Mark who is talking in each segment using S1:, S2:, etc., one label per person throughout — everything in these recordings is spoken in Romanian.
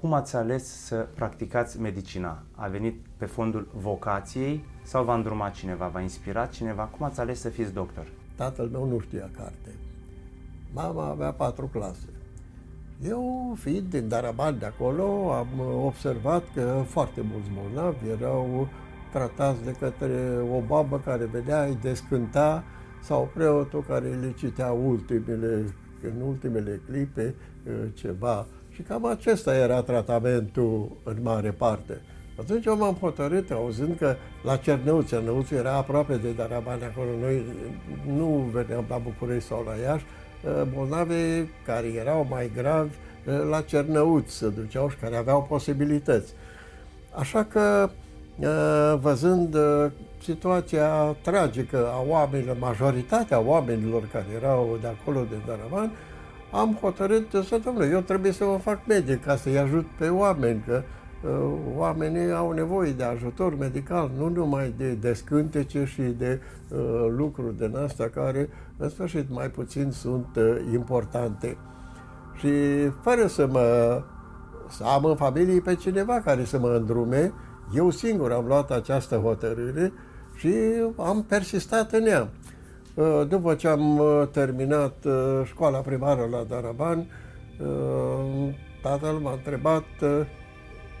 S1: cum ați ales să practicați medicina? A venit pe fondul vocației sau v-a îndrumat cineva, v-a inspirat cineva? Cum ați ales să fiți doctor?
S2: Tatăl meu nu știa carte. Mama avea patru clase. Eu, fiind din Daraban de acolo, am observat că foarte mulți bolnavi erau tratați de către o babă care venea, îi descânta sau preotul care le citea ultimele, în ultimele clipe ceva. Și cam acesta era tratamentul în mare parte. Atunci eu m-am hotărât, auzind că la Cernăuț, Cernăuț era aproape de Darabani, acolo noi nu veneam la București sau la Iași, bolnavi care erau mai gravi la Cernăuț se duceau și care aveau posibilități. Așa că, văzând situația tragică a oamenilor, majoritatea oamenilor care erau de acolo, de Daravan, am hotărât să, domnule, eu trebuie să mă fac medic ca să-i ajut pe oameni, că uh, oamenii au nevoie de ajutor medical, nu numai de descântece și de uh, lucruri din astea care, în sfârșit, mai puțin sunt uh, importante. Și fără să mă să am în familie pe cineva care să mă îndrume, eu singur am luat această hotărâre și am persistat în ea. Uh, după ce am uh, terminat uh, școala primară la Daraban, tatăl m-a întrebat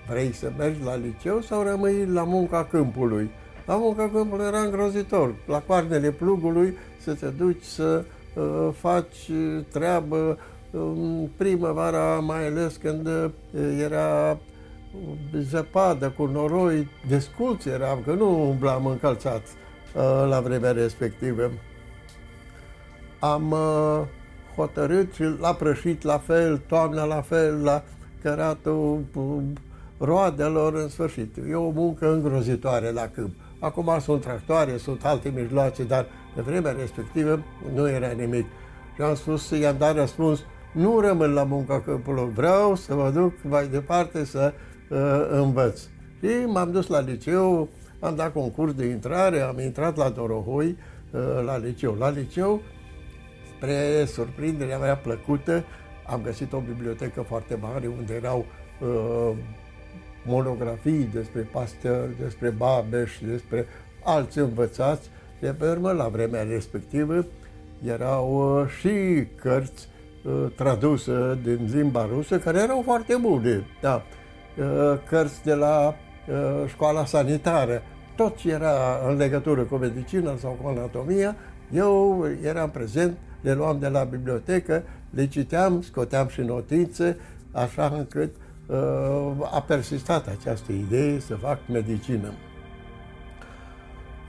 S2: vrei să mergi la liceu sau rămâi la munca câmpului? La munca câmpului era îngrozitor. La coarnele plugului să te duci să faci treabă primăvara, mai ales când era zăpadă cu noroi, desculț eram, că nu umblam încălțat la vremea respectivă am uh, hotărât și la prășit la fel, toamna la fel, la căratul uh, roadelor, în sfârșit. E o muncă îngrozitoare la câmp. Acum sunt tractoare, sunt alte mijloace, dar pe vremea respectivă nu era nimic. Și am spus, i-am dat răspuns, nu rămân la munca câmpului, vreau să mă duc mai departe să uh, învăț. Și m-am dus la liceu, am dat concurs de intrare, am intrat la Dorohoi, uh, la liceu. La liceu spre surprinderea mea plăcută, am găsit o bibliotecă foarte mare unde erau uh, monografii despre Pasteur, despre Babeș, despre alți învățați. De pe urmă, la vremea respectivă, erau uh, și cărți uh, traduse din limba rusă, care erau foarte bune. Da. Uh, cărți de la uh, școala sanitară. Tot ce era în legătură cu medicina sau cu anatomia, eu eram prezent le luam de la bibliotecă, le citeam, scoteam și notițe, așa încât uh, a persistat această idee să fac medicină.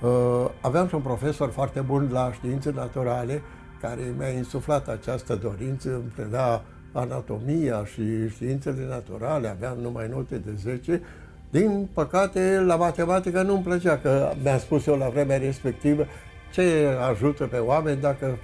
S2: Uh, aveam și un profesor foarte bun la științe naturale, care mi-a insuflat această dorință, îmi preda anatomia și științele naturale, aveam numai note de 10. Din păcate, la matematică nu-mi plăcea, că mi-a spus eu la vremea respectivă ce ajută pe oameni dacă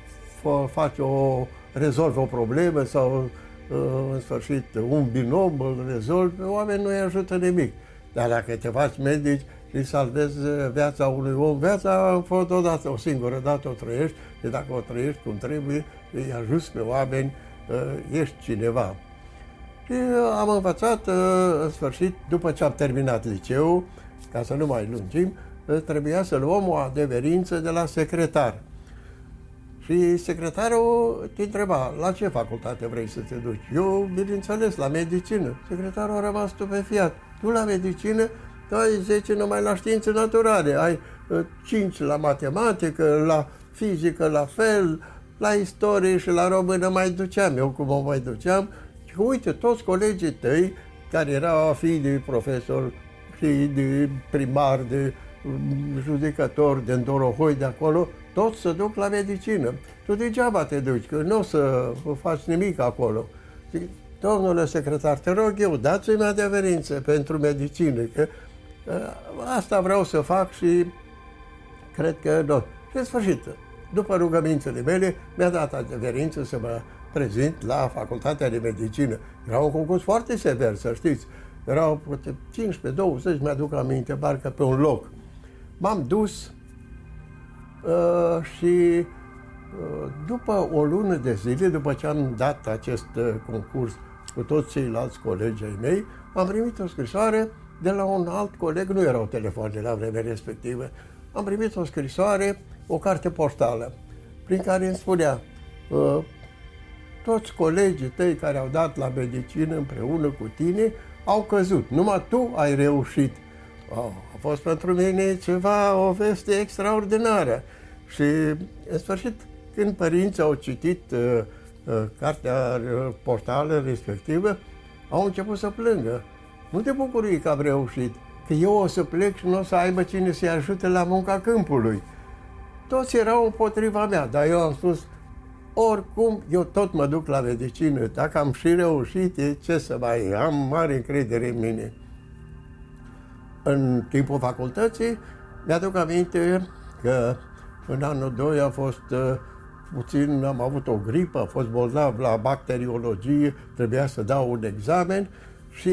S2: face o, rezolvă o problemă sau uh, în sfârșit un binom îl rezolvi, oamenii nu-i ajută nimic. Dar dacă te faci medici și salvezi viața unui om, viața a fost odată, o singură dată o trăiești și dacă o trăiești cum trebuie, îi ajuți pe oameni, uh, ești cineva. Și am învățat, uh, în sfârșit, după ce am terminat liceul, ca să nu mai lungim, trebuia să luăm o adeverință de la secretar. Și secretarul te întreba, la ce facultate vrei să te duci? Eu, bineînțeles, la medicină. Secretarul a rămas stupefiat. Tu la medicină, tu ai 10 numai la științe naturale, ai 5 uh, la matematică, la fizică la fel, la istorie și la română mai duceam. Eu cum o mai duceam, și uite, toți colegii tăi, care erau fii de profesor, fii de primar, de mm, judecător, de Dorohoi de acolo, toți se duc la medicină. Tu degeaba te duci, că nu o să faci nimic acolo. Zic, domnule secretar, te rog eu, dați-mi adeverință pentru medicină, că ă, asta vreau să fac și cred că nu. Și în sfârșit, după rugămințele mele, mi-a dat adeverință să mă prezint la Facultatea de Medicină. Era un concurs foarte sever, să știți. Erau 15-20, mi-aduc aminte, parcă pe un loc. M-am dus, Uh, și uh, după o lună de zile, după ce am dat acest uh, concurs cu toți ceilalți colegi ai mei, am primit o scrisoare de la un alt coleg, nu erau telefoane la vremea respectivă, am primit o scrisoare, o carte postală, prin care îmi spunea ă, toți colegii tăi care au dat la medicină împreună cu tine au căzut, numai tu ai reușit. Oh, a fost pentru mine ceva, o veste extraordinară. Și, în sfârșit, când părinții au citit uh, uh, cartea uh, portală respectivă, au început să plângă. Nu te bucuri că am reușit, că eu o să plec și nu o să aibă cine să-i ajute la munca câmpului. Toți erau împotriva mea, dar eu am spus, oricum, eu tot mă duc la medicină. Dacă am și reușit, e ce să mai am mare încredere în mine. În timpul facultății, mi-aduc aminte că în anul 2 a fost uh, puțin, am avut o gripă, a fost bolnav la bacteriologie, trebuia să dau un examen și,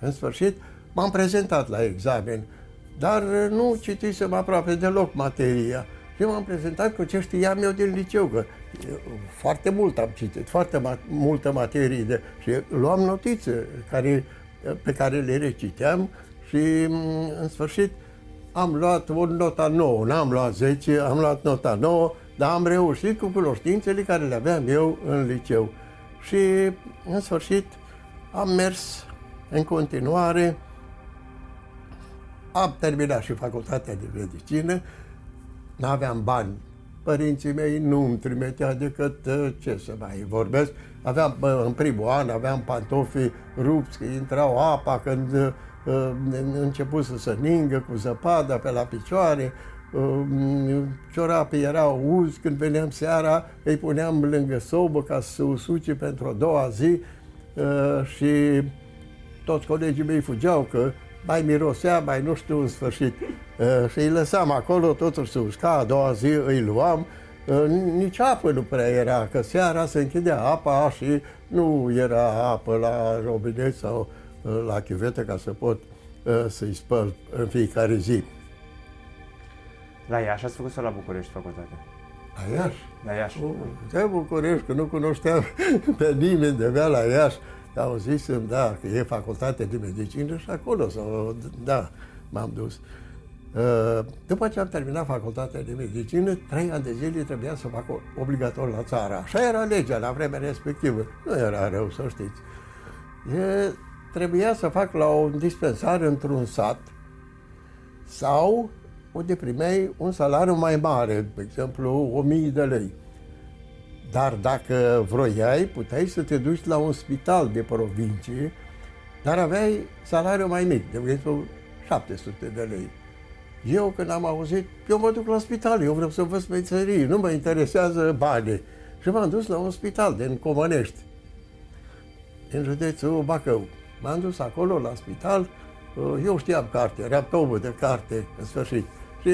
S2: în sfârșit, m-am prezentat la examen, dar nu citisem aproape deloc materia. Și m-am prezentat cu ce știam eu din liceu, că foarte mult am citit, foarte ma- multă materie de, și luam notițe care, pe care le reciteam și, în sfârșit, am luat o nota nouă, n-am luat 10, am luat nota nouă, dar am reușit cu cunoștințele care le aveam eu în liceu. Și, în sfârșit, am mers în continuare, am terminat și facultatea de medicină, n-aveam bani. Părinții mei nu îmi trimitea decât, ă, ce să mai vorbesc, aveam, în primul an, aveam pantofi rupți, că intrau apa când Uh, început să se ningă cu zăpada pe la picioare, uh, ciorapii erau uzi, când veneam seara îi puneam lângă sobă ca să se usuce pentru a doua zi uh, și toți colegii mei fugeau că mai mirosea, mai nu știu în sfârșit. Și îi lăsam acolo, totul se usca, a doua zi îi luam, nici apă nu prea era, că seara se închidea apa și nu era apă la robinet sau la chiuvetă ca să pot uh, să-i spăl în fiecare zi.
S1: La Iași ați făcut sau la București facultatea?
S2: La Iași?
S1: La Iași.
S2: O, de București, că nu cunoșteam pe nimeni de mea la Iași. Au zis da, că e facultate de medicină și acolo, sau, da, m-am dus. Uh, după ce am terminat facultatea de medicină, trei ani de zile trebuia să fac obligatoriu la țară. Așa era legea la vremea respectivă. Nu era rău, să știți. E, trebuia să fac la un dispensar într-un sat sau unde primeai un salariu mai mare, de exemplu 1000 de lei. Dar dacă vroiai, puteai să te duci la un spital de provincie, dar aveai salariu mai mic, de exemplu 700 de lei. Eu când am auzit, eu mă duc la spital, eu vreau să văd meserii, nu mă interesează banii. Și m-am dus la un spital din Comănești, în județul Bacău. M-am dus acolo la spital, uh, eu știam carte, eram tomul de carte, în sfârșit. Și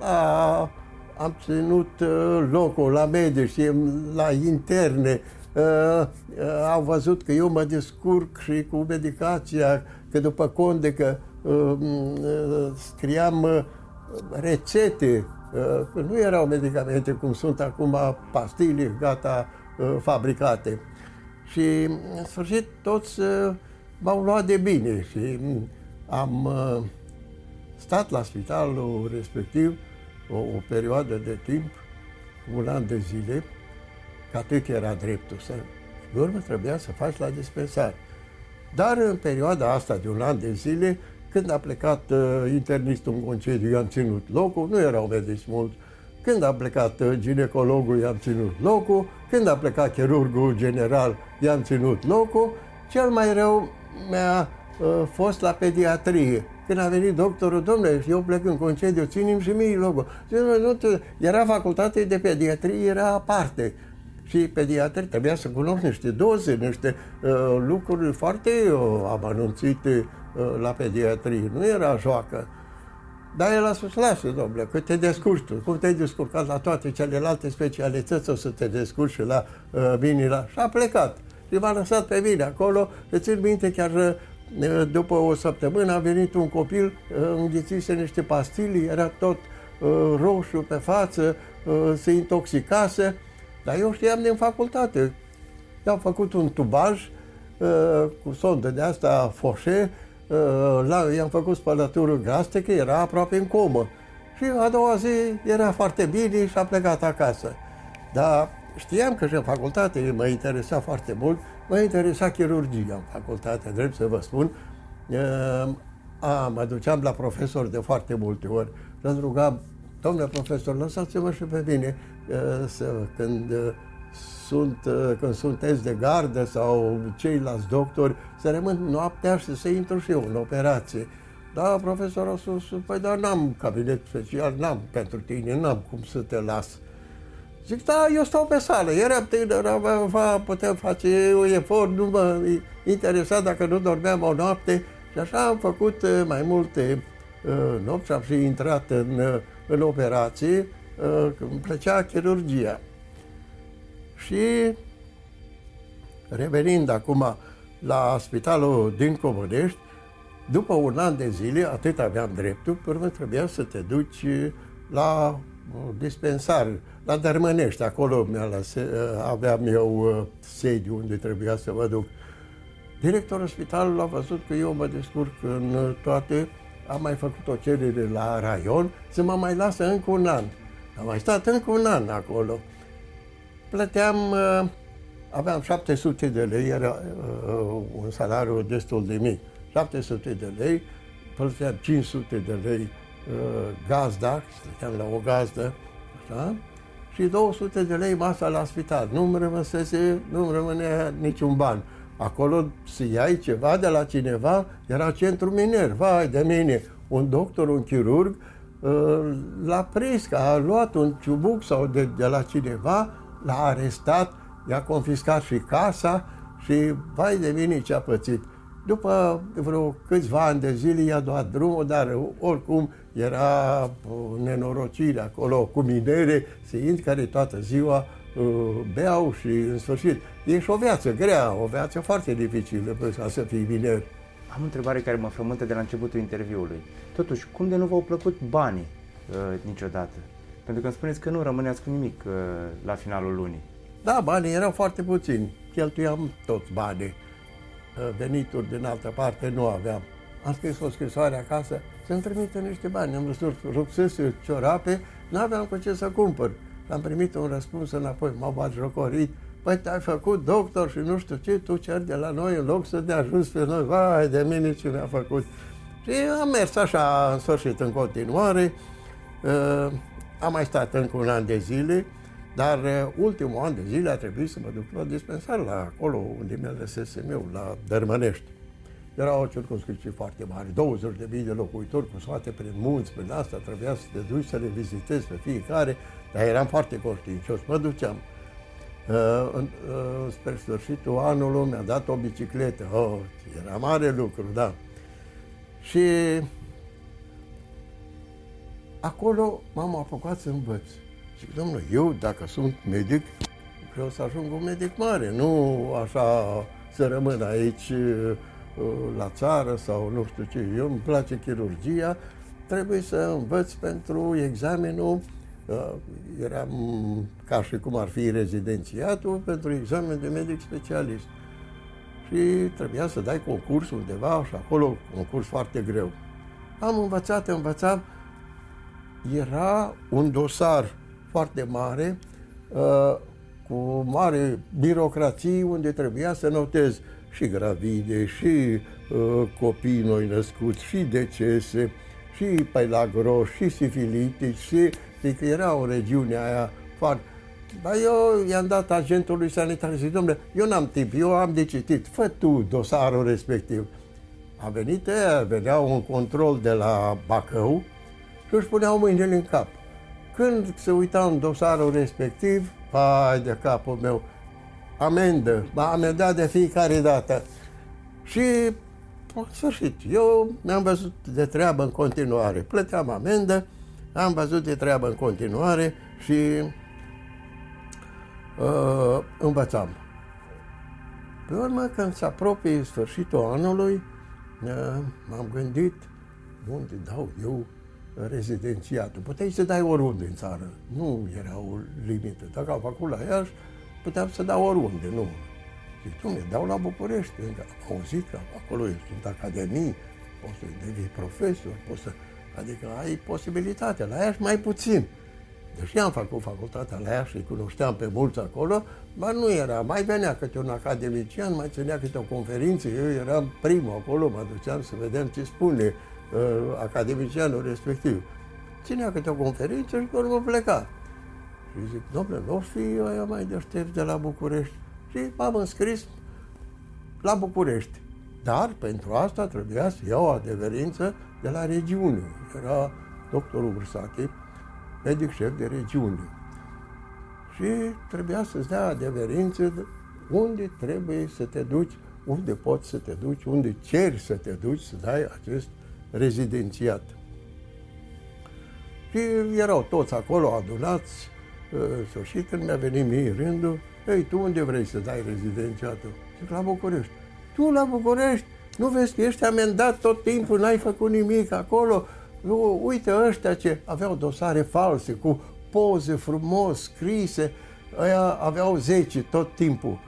S2: a, am ținut uh, locul la medici, la interne, uh, au văzut că eu mă descurc și cu medicația, că după conde că scriam rețete, că nu erau medicamente cum sunt acum pastile gata fabricate. Și, în sfârșit, toți uh, m-au luat de bine și mm, am uh, stat la spitalul respectiv o, o perioadă de timp, un an de zile, că atât era dreptul să... Pe urmă trebuia să faci la dispensar. Dar în perioada asta de un an de zile, când a plecat uh, internistul în concediu, i-am ținut locul, nu erau medici mulți, când a plecat uh, ginecologul, i-am ținut locul. Când a plecat chirurgul general, i-am ținut locul. Cel mai rău mi-a uh, fost la pediatrie. Când a venit doctorul, domnule, eu plec în concediu, ținem și mie locul. Nu, te... Era facultate de pediatrie, era aparte. Și pediatri trebuia să cunosc niște doze, niște uh, lucruri foarte uh, amănunțite uh, la pediatrie. Nu era joacă. Dar el a spus, lasă, domnule, că te descurci tu. Cum te-ai descurcat la toate celelalte specialități, o să te descurci și la uh, mine. La... Și a plecat. Și m-a lăsat pe mine acolo. Îți țin minte, chiar uh, după o săptămână a venit un copil, uh, înghițise niște pastili, era tot uh, roșu pe față, uh, se intoxicase. Dar eu știam din facultate. și am făcut un tubaj uh, cu sondă de asta foșe, uh, i-am făcut spălătură gastrică, era aproape în comă. Și a doua zi era foarte bine și a plecat acasă. Dar știam că și în facultate mă interesa foarte mult, mă interesa chirurgia în facultate, drept să vă spun. A, mă duceam la profesor de foarte multe ori. Îl rugam, domnule profesor, lăsați-mă și pe mine să, când sunt, când sunteți de gardă sau ceilalți doctori, să rămân noaptea și să intru și eu în operație. Da, profesorul a spus, păi dar n-am cabinet special, n-am pentru tine, n-am cum să te las. Zic, da, eu stau pe sală, eram tânăr, aveam, putem face un efort, nu mă interesa dacă nu dormeam o noapte. Și așa am făcut uh, mai multe uh, nopți, am și intrat în, uh, în operație, uh, îmi plăcea chirurgia. Și revenind acum la spitalul din Comănești, după un an de zile, atât aveam dreptul, pe urmă trebuia să te duci la dispensar, la Dărmănești, acolo aveam eu sediu unde trebuia să mă duc. Directorul spitalului a văzut că eu mă descurc în toate, am mai făcut o cerere la raion să mă mai lasă încă un an. Am mai stat încă un an acolo. Plăteam, aveam 700 de lei, era un salariu destul de mic. 700 de lei, plăteam 500 de lei uh, gazda, stăteam la o gazdă, așa, și 200 de lei masa la spital. Nu-mi rămăsese, nu-mi rămânea niciun ban. Acolo să iai ceva de la cineva, era centru miner, vai de mine, un doctor, un chirurg, uh, l-a prins, că a luat un ciubuc sau de, de la cineva, l-a arestat, i-a confiscat și casa și vai de mine ce a pățit. După vreo câțiva ani de zile i-a dat drumul, dar oricum era o nenorocire acolo cu minere, seinți care toată ziua uh, beau și în sfârșit. E și o viață grea, o viață foarte dificilă ca să fii miner.
S1: Am o întrebare care mă frământă de la începutul interviului. Totuși, cum de nu v-au plăcut banii uh, niciodată? Pentru că îmi spuneți că nu rămâneați cu nimic uh, la finalul lunii.
S2: Da, banii erau foarte puțini. Cheltuiam toți banii venituri din altă parte nu aveam. Am scris o scrisoare acasă să-mi trimită niște bani. Am văzut rucsese, ciorape, nu aveam cu ce să cumpăr. Am primit un răspuns înapoi, m-au bat jocorit. Păi te-ai făcut doctor și nu știu ce, tu cer de la noi în loc să ne ajuns pe noi. Vai de mine ce ne-a făcut. Și am mers așa în sfârșit în continuare. Uh, am mai stat încă un an de zile dar uh, ultimul an de zile a trebuit să mă duc la dispensar, la acolo unde mi-a lăsese eu, la Dărmănești. Era o circunscripție foarte mare, 20.000 de locuitori cu soate prin munți, prin asta, trebuia să te duci să le vizitezi pe fiecare, dar eram foarte conștiincios, mă duceam. Uh, uh, spre sfârșitul anului mi-a dat o bicicletă, oh, era mare lucru, da. Și acolo m-am apucat să învăț. Zic, domnule, eu dacă sunt medic, vreau să ajung un medic mare, nu așa să rămân aici uh, la țară sau nu știu ce. Eu îmi place chirurgia, trebuie să învăț pentru examenul, uh, eram ca și cum ar fi rezidențiatul, pentru examen de medic specialist. Și trebuia să dai concurs undeva și acolo, concurs foarte greu. Am învățat, învățam, era un dosar foarte mare, uh, cu mare birocrație, unde trebuia să notez și gravide, și uh, copii noi născuți, și decese, și pelagro, și sifilitici, și adică era o regiune aia foarte... Dar eu i-am dat agentului sanitar și zic, domnule, eu n-am timp, eu am de citit, fă tu dosarul respectiv. A venit ea, venea un control de la Bacău și își puneau mâinile în cap. Când se uita în dosarul respectiv, ai de capul meu, amendă, m-a amendat de fiecare dată. Și, în sfârșit, eu mi-am văzut de treabă în continuare. Plăteam amendă, am văzut de treabă în continuare și uh, învățam. Pe urmă, când se apropie sfârșitul anului, uh, m-am gândit unde dau eu rezidențiatul. Puteai să dai oriunde în țară. Nu era o limită. Dacă am făcut la Iași, puteam să dau oriunde, nu. Și domnule, dau la București, am auzit că acolo sunt academii, poți să devii profesor, poți să... Adică ai posibilitatea, la Iași mai puțin. Deși am făcut facultatea la Iași și cunoșteam pe mulți acolo, dar nu era. Mai venea câte un academician, mai ținea câte o conferință, eu eram primul acolo, mă duceam să vedem ce spune uh, academicianul respectiv. Ținea câte o conferință și pe urmă pleca. Și zic, domnule, nu fi eu mai deștept de la București. Și m-am înscris la București. Dar pentru asta trebuia să iau adeverință de la regiune. Era doctorul Ursache, medic șef de regiune. Și trebuia să-ți dea adeverință unde trebuie să te duci, unde poți să te duci, unde ceri să te duci să dai acest rezidențiat. Și erau toți acolo adunați, și când mi-a venit mie rândul, ei, tu unde vrei să dai rezidențiatul? Zic, la București. Tu la București? Nu vezi că ești amendat tot timpul, n-ai făcut nimic acolo? Nu, uite ăștia ce aveau dosare false, cu poze frumos, scrise, ăia aveau 10 tot timpul.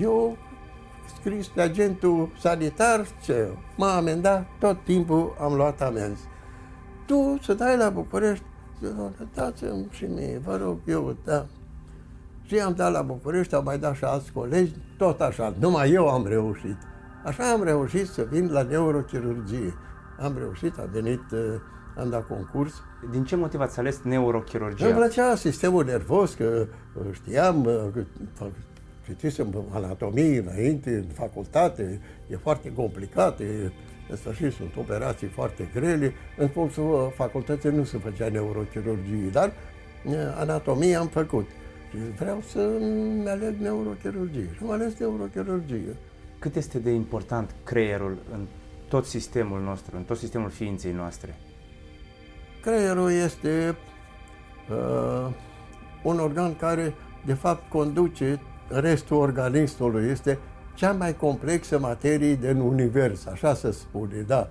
S2: Eu scris pe agentul sanitar, ce m-a amendat, tot timpul am luat amenzi. Tu să dai la București, dați-mi și mie, vă rog eu, da. Și am dat la București, au mai dat și alți colegi, tot așa, numai eu am reușit. Așa am reușit să vin la neurochirurgie. Am reușit, a venit, uh, am dat concurs.
S1: Din ce motiv ați ales neurochirurgia?
S2: Îmi plăcea sistemul nervos, că uh, știam, uh, că citisem anatomie înainte, în facultate, e foarte complicat, e, în sfârșit sunt operații foarte grele. În cursul facultății nu se făcea neurochirurgie, dar anatomie am făcut. Și vreau să-mi aleg neurochirurgie. Și am ales neurochirurgie.
S1: Cât este de important creierul în tot sistemul nostru, în tot sistemul ființei noastre?
S2: Creierul este uh, un organ care, de fapt, conduce restul organismului. Este cea mai complexă materie din univers, așa se spune, da.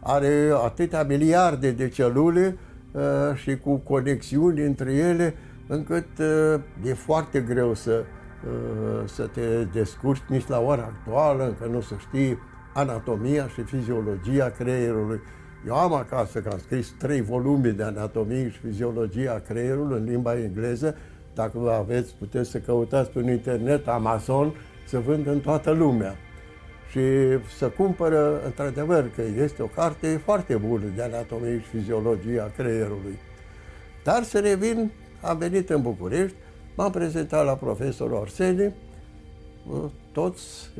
S2: Are atâtea miliarde de celule uh, și cu conexiuni între ele, încât uh, e foarte greu să, uh, să te descurci nici la ora actuală, încă nu să știi anatomia și fiziologia creierului. Eu am acasă că am scris trei volume de anatomie și fiziologia creierului în limba engleză. Dacă vă aveți, puteți să căutați pe internet, Amazon, să vând în toată lumea. Și să cumpără, într-adevăr, că este o carte foarte bună de anatomie și fiziologia creierului. Dar să revin am venit în București, m-am prezentat la profesorul Arsene, toți,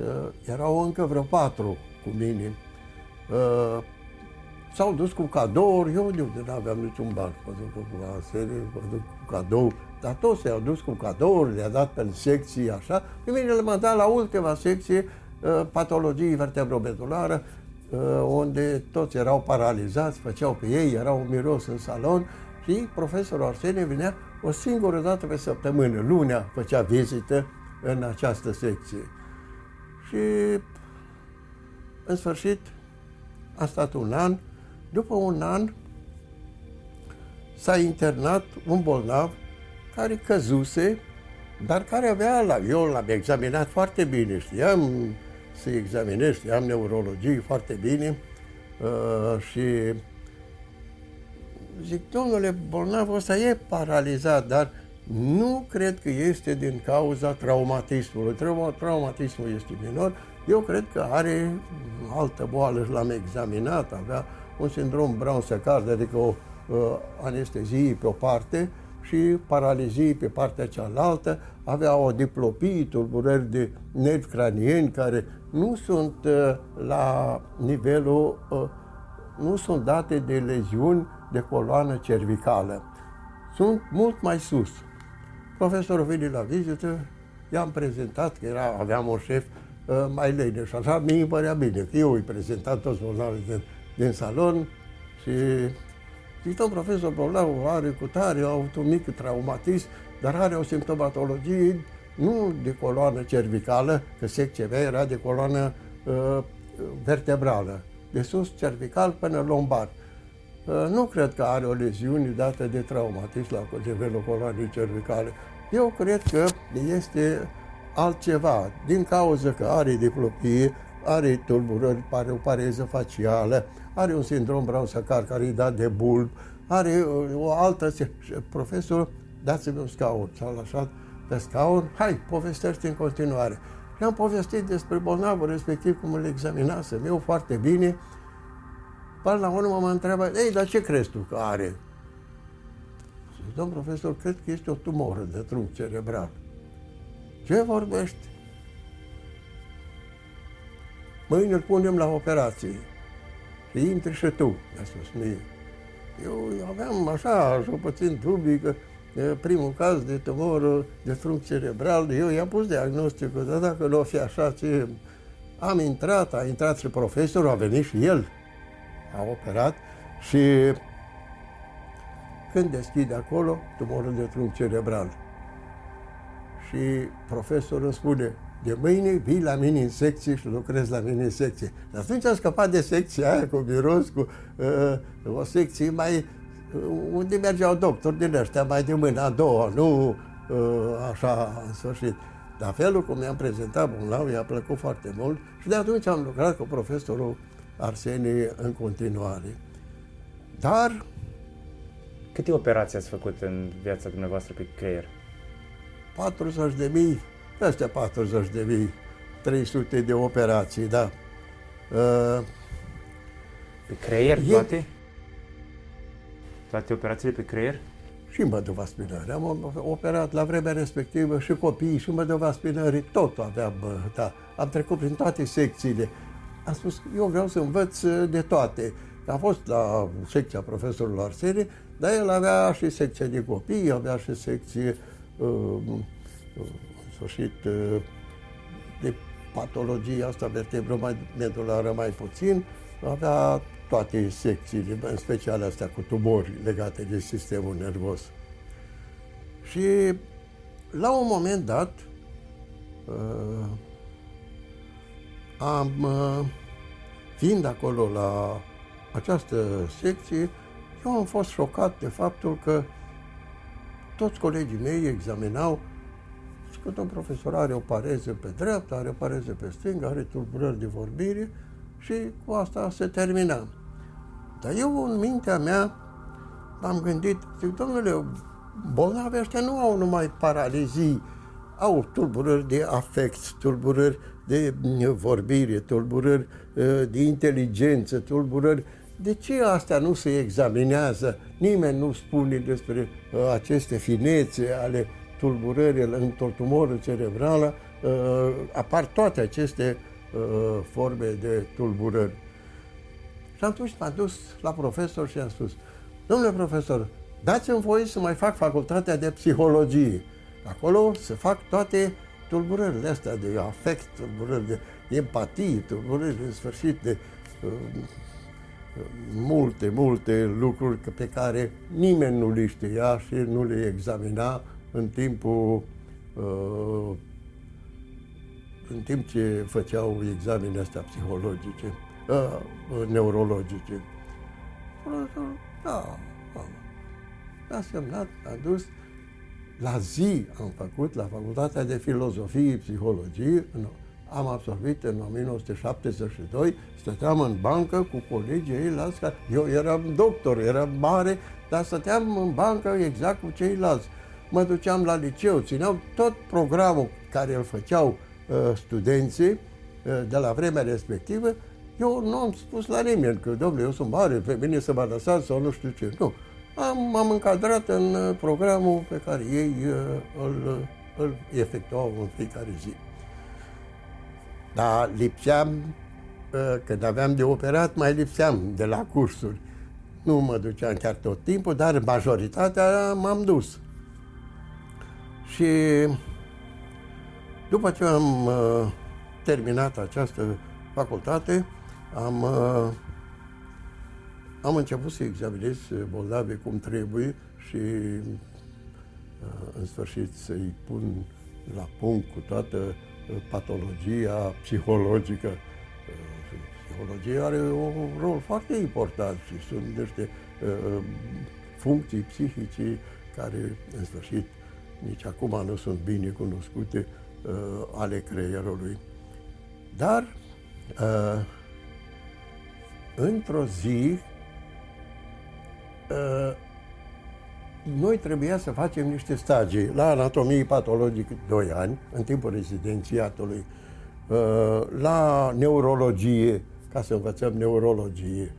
S2: erau încă vreo patru cu mine. S-au dus cu cadouri, eu de unde n-aveam niciun ban, mă duc cu Arsene, mă duc cu cadou, dar toți s-au dus cu cadouri, le-a dat pe secții, așa, și mine le-am dat la ultima secție, patologie vertebromedulară, unde toți erau paralizați, făceau pe ei, era un miros în salon și profesorul Arsene venea o singură dată pe săptămână, lunea, făcea vizită în această secție. Și în sfârșit a stat un an. După un an s-a internat un bolnav care căzuse, dar care avea, la, eu l-am examinat foarte bine, știam să examinez, știam neurologie foarte bine uh, și zic, domnule, bolnavul ăsta e paralizat, dar nu cred că este din cauza traumatismului. Traumatismul este minor. Eu cred că are altă boală și l-am examinat, avea un sindrom Brown-Sequard, adică o uh, anestezie pe o parte și paralizie pe partea cealaltă, avea o diplopie, tulburări de nervi cranieni care nu sunt uh, la nivelul, uh, nu sunt date de leziuni de coloană cervicală. Sunt mult mai sus. Profesorul vine la vizită, i-am prezentat că era, aveam un șef uh, mai lene și așa mi-i părea bine, că eu îi prezentat toți bolnavii din, din salon și zic, domn profesor, bolnavul are cu tare, a avut un mic traumatism, dar are o simptomatologie nu de coloană cervicală, că secția mea era de coloană uh, vertebrală, de sus cervical până lombar. Uh, nu cred că are o leziune dată de traumatism la nivelul coloanei cervicale. Eu cred că este altceva, din cauza că are diplopie, are tulburări, are o pareză facială, are un sindrom Brown-Sacar care îi da de bulb, are uh, o altă... Profesorul, dați-mi un scaun. S-a lăsat pe scaun, hai, povestește în continuare. Și am povestit despre bolnavul respectiv, cum îl examinasem eu foarte bine. Până la urmă mă întreabă, ei, dar ce crezi tu că are? Zic, domn profesor, cred că este o tumoră de trunchi cerebral. Ce vorbești? Mâine îl punem la operație. Și intri și tu, a spus mie. Eu aveam așa, și puțin dubii că primul caz de tumor de trunchi cerebral, eu i-am pus diagnosticul, dar dacă nu o fi așa, ce... Am intrat, a intrat și profesorul, a venit și el, a operat și când deschide acolo, tumorul de trunchi cerebral. Și profesorul îmi spune, de mâine vii la mine în secție și lucrezi la mine în secție. Și atunci am scăpat de secția aia cu miros, cu uh, o secție mai uh, unde mergeau doctori din ăștia mai de mâna a doua, nu uh, așa în sfârșit. Dar felul cum mi-am prezentat bolnavul i-a plăcut foarte mult și de atunci am lucrat cu profesorul Arsenie în continuare. Dar...
S1: Câte operații ați făcut în viața dumneavoastră pe creier?
S2: 40 de mii Astea 40 de mii, 300 de operații, da. Uh,
S1: pe creier toate? Toate operațiile pe creier?
S2: Și măduva spinării. Am operat la vremea respectivă și copiii și măduva spinării, tot aveam, da. Am trecut prin toate secțiile. Am spus, eu vreau să învăț uh, de toate. A fost la secția profesorului Arsene, dar el avea și secția de copii, avea și secție uh, uh, sfârșit uh, de patologie asta vertebromedulară mai puțin, avea toate secțiile, în special astea cu tumori legate de sistemul nervos. Și la un moment dat uh, am, uh, fiind acolo la această secție, eu am fost șocat de faptul că toți colegii mei examinau că un profesor are o pareză pe dreapta, are o pareză pe stânga, are tulburări de vorbire și cu asta se termina. Dar eu în mintea mea am gândit, zic, domnule, bolnavi ăștia nu au numai paralizii, au tulburări de afect, tulburări de vorbire, tulburări ă, de inteligență, tulburări de ce astea nu se examinează? Nimeni nu spune despre ă, aceste finețe ale tulburări într-o tumoră cerebrală, uh, apar toate aceste uh, forme de tulburări. Și atunci m-am dus la profesor și am spus, domnule profesor, dați-mi voie să mai fac facultatea de psihologie. Acolo se fac toate tulburările astea de afect, tulburări de empatie, tulburări în sfârșit de uh, multe, multe lucruri pe care nimeni nu le știa și nu le examina în timpul uh, în timp ce făceau examene astea psihologice, uh, neurologice. Da, a semnat, a dus. La zi am făcut, la Facultatea de Filozofie Psihologie, am absolvit în 1972, stăteam în bancă cu colegii ei la Eu eram doctor, eram mare, dar stăteam în bancă exact cu ceilalți mă duceam la liceu, țineau tot programul care îl făceau uh, studenții uh, de la vremea respectivă, eu nu am spus la nimeni că, domnule, eu sunt mare, pe mine să mă lăsați sau nu știu ce. Nu. Am, am încadrat în uh, programul pe care ei uh, îl, îl efectuau în fiecare zi. Dar lipseam, uh, când aveam de operat, mai lipseam de la cursuri. Nu mă duceam chiar tot timpul, dar majoritatea m-am dus. Și după ce am uh, terminat această facultate, am, uh, am început să examinez bolnavi cum trebuie și uh, în sfârșit să-i pun la punct cu toată uh, patologia psihologică. Uh, psihologia are un rol foarte important și sunt niște uh, funcții psihice care, în sfârșit, nici acum nu sunt bine cunoscute, uh, ale creierului. Dar uh, într-o zi uh, noi trebuia să facem niște stagii la anatomie patologic 2 ani, în timpul rezidențiatului, uh, la neurologie, ca să învățăm neurologie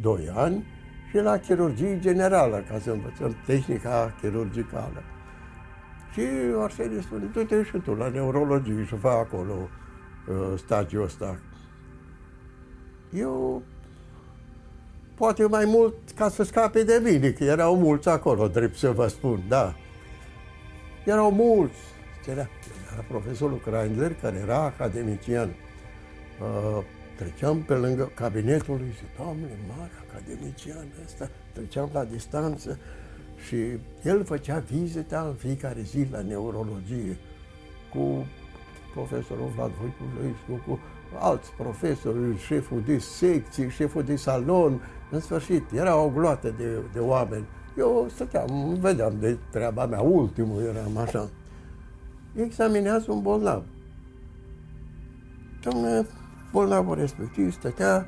S2: 2 ani, și la chirurgie generală, ca să învățăm tehnica chirurgicală. Și Arsenie spune, du-te și tu la neurologie și fă acolo uh, stagiul ăsta. Eu poate mai mult ca să scape de mine, că erau mulți acolo, drept să vă spun, da. Erau mulți. Era, era profesorul Kreindler, care era academician. Uh, treceam pe lângă cabinetul lui și, Doamne, mare academician ăsta, treceam la distanță și el făcea vizita în fiecare zi la neurologie cu profesorul Vlad Voiculescu, cu alți profesori, șeful de secție, șeful de salon, în sfârșit, era o gloată de, de oameni. Eu stăteam, vedeam de treaba mea, ultimul eram așa. Examinează un bolnav. Dom'le, bolnavul respectiv stătea,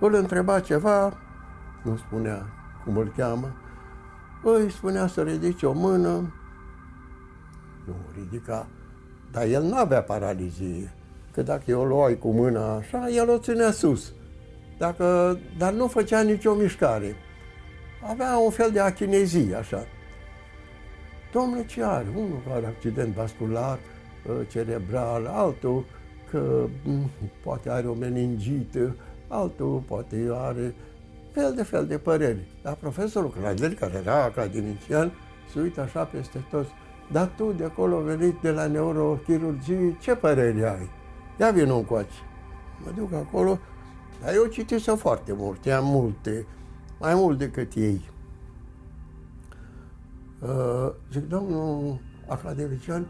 S2: îl întreba ceva, nu spunea cum îl cheamă, îi spunea să ridice o mână, nu ridica, dar el nu avea paralizie, că dacă eu o luai cu mâna așa, el o ținea sus. Dacă, dar nu făcea nicio mișcare. Avea un fel de achinezie, așa. Domnule, ce are? Unul are accident vascular, ă, cerebral, altul că mm, poate are o meningită, altul poate are fel de fel de păreri. Dar profesorul Cradel, care era academician, se uită așa peste toți. Dar tu de acolo venit de la neurochirurgie, ce păreri ai? Ia vin un coace. Mă duc acolo, dar eu citesc foarte mult, am multe, mai mult decât ei. Uh, zic, domnul academician,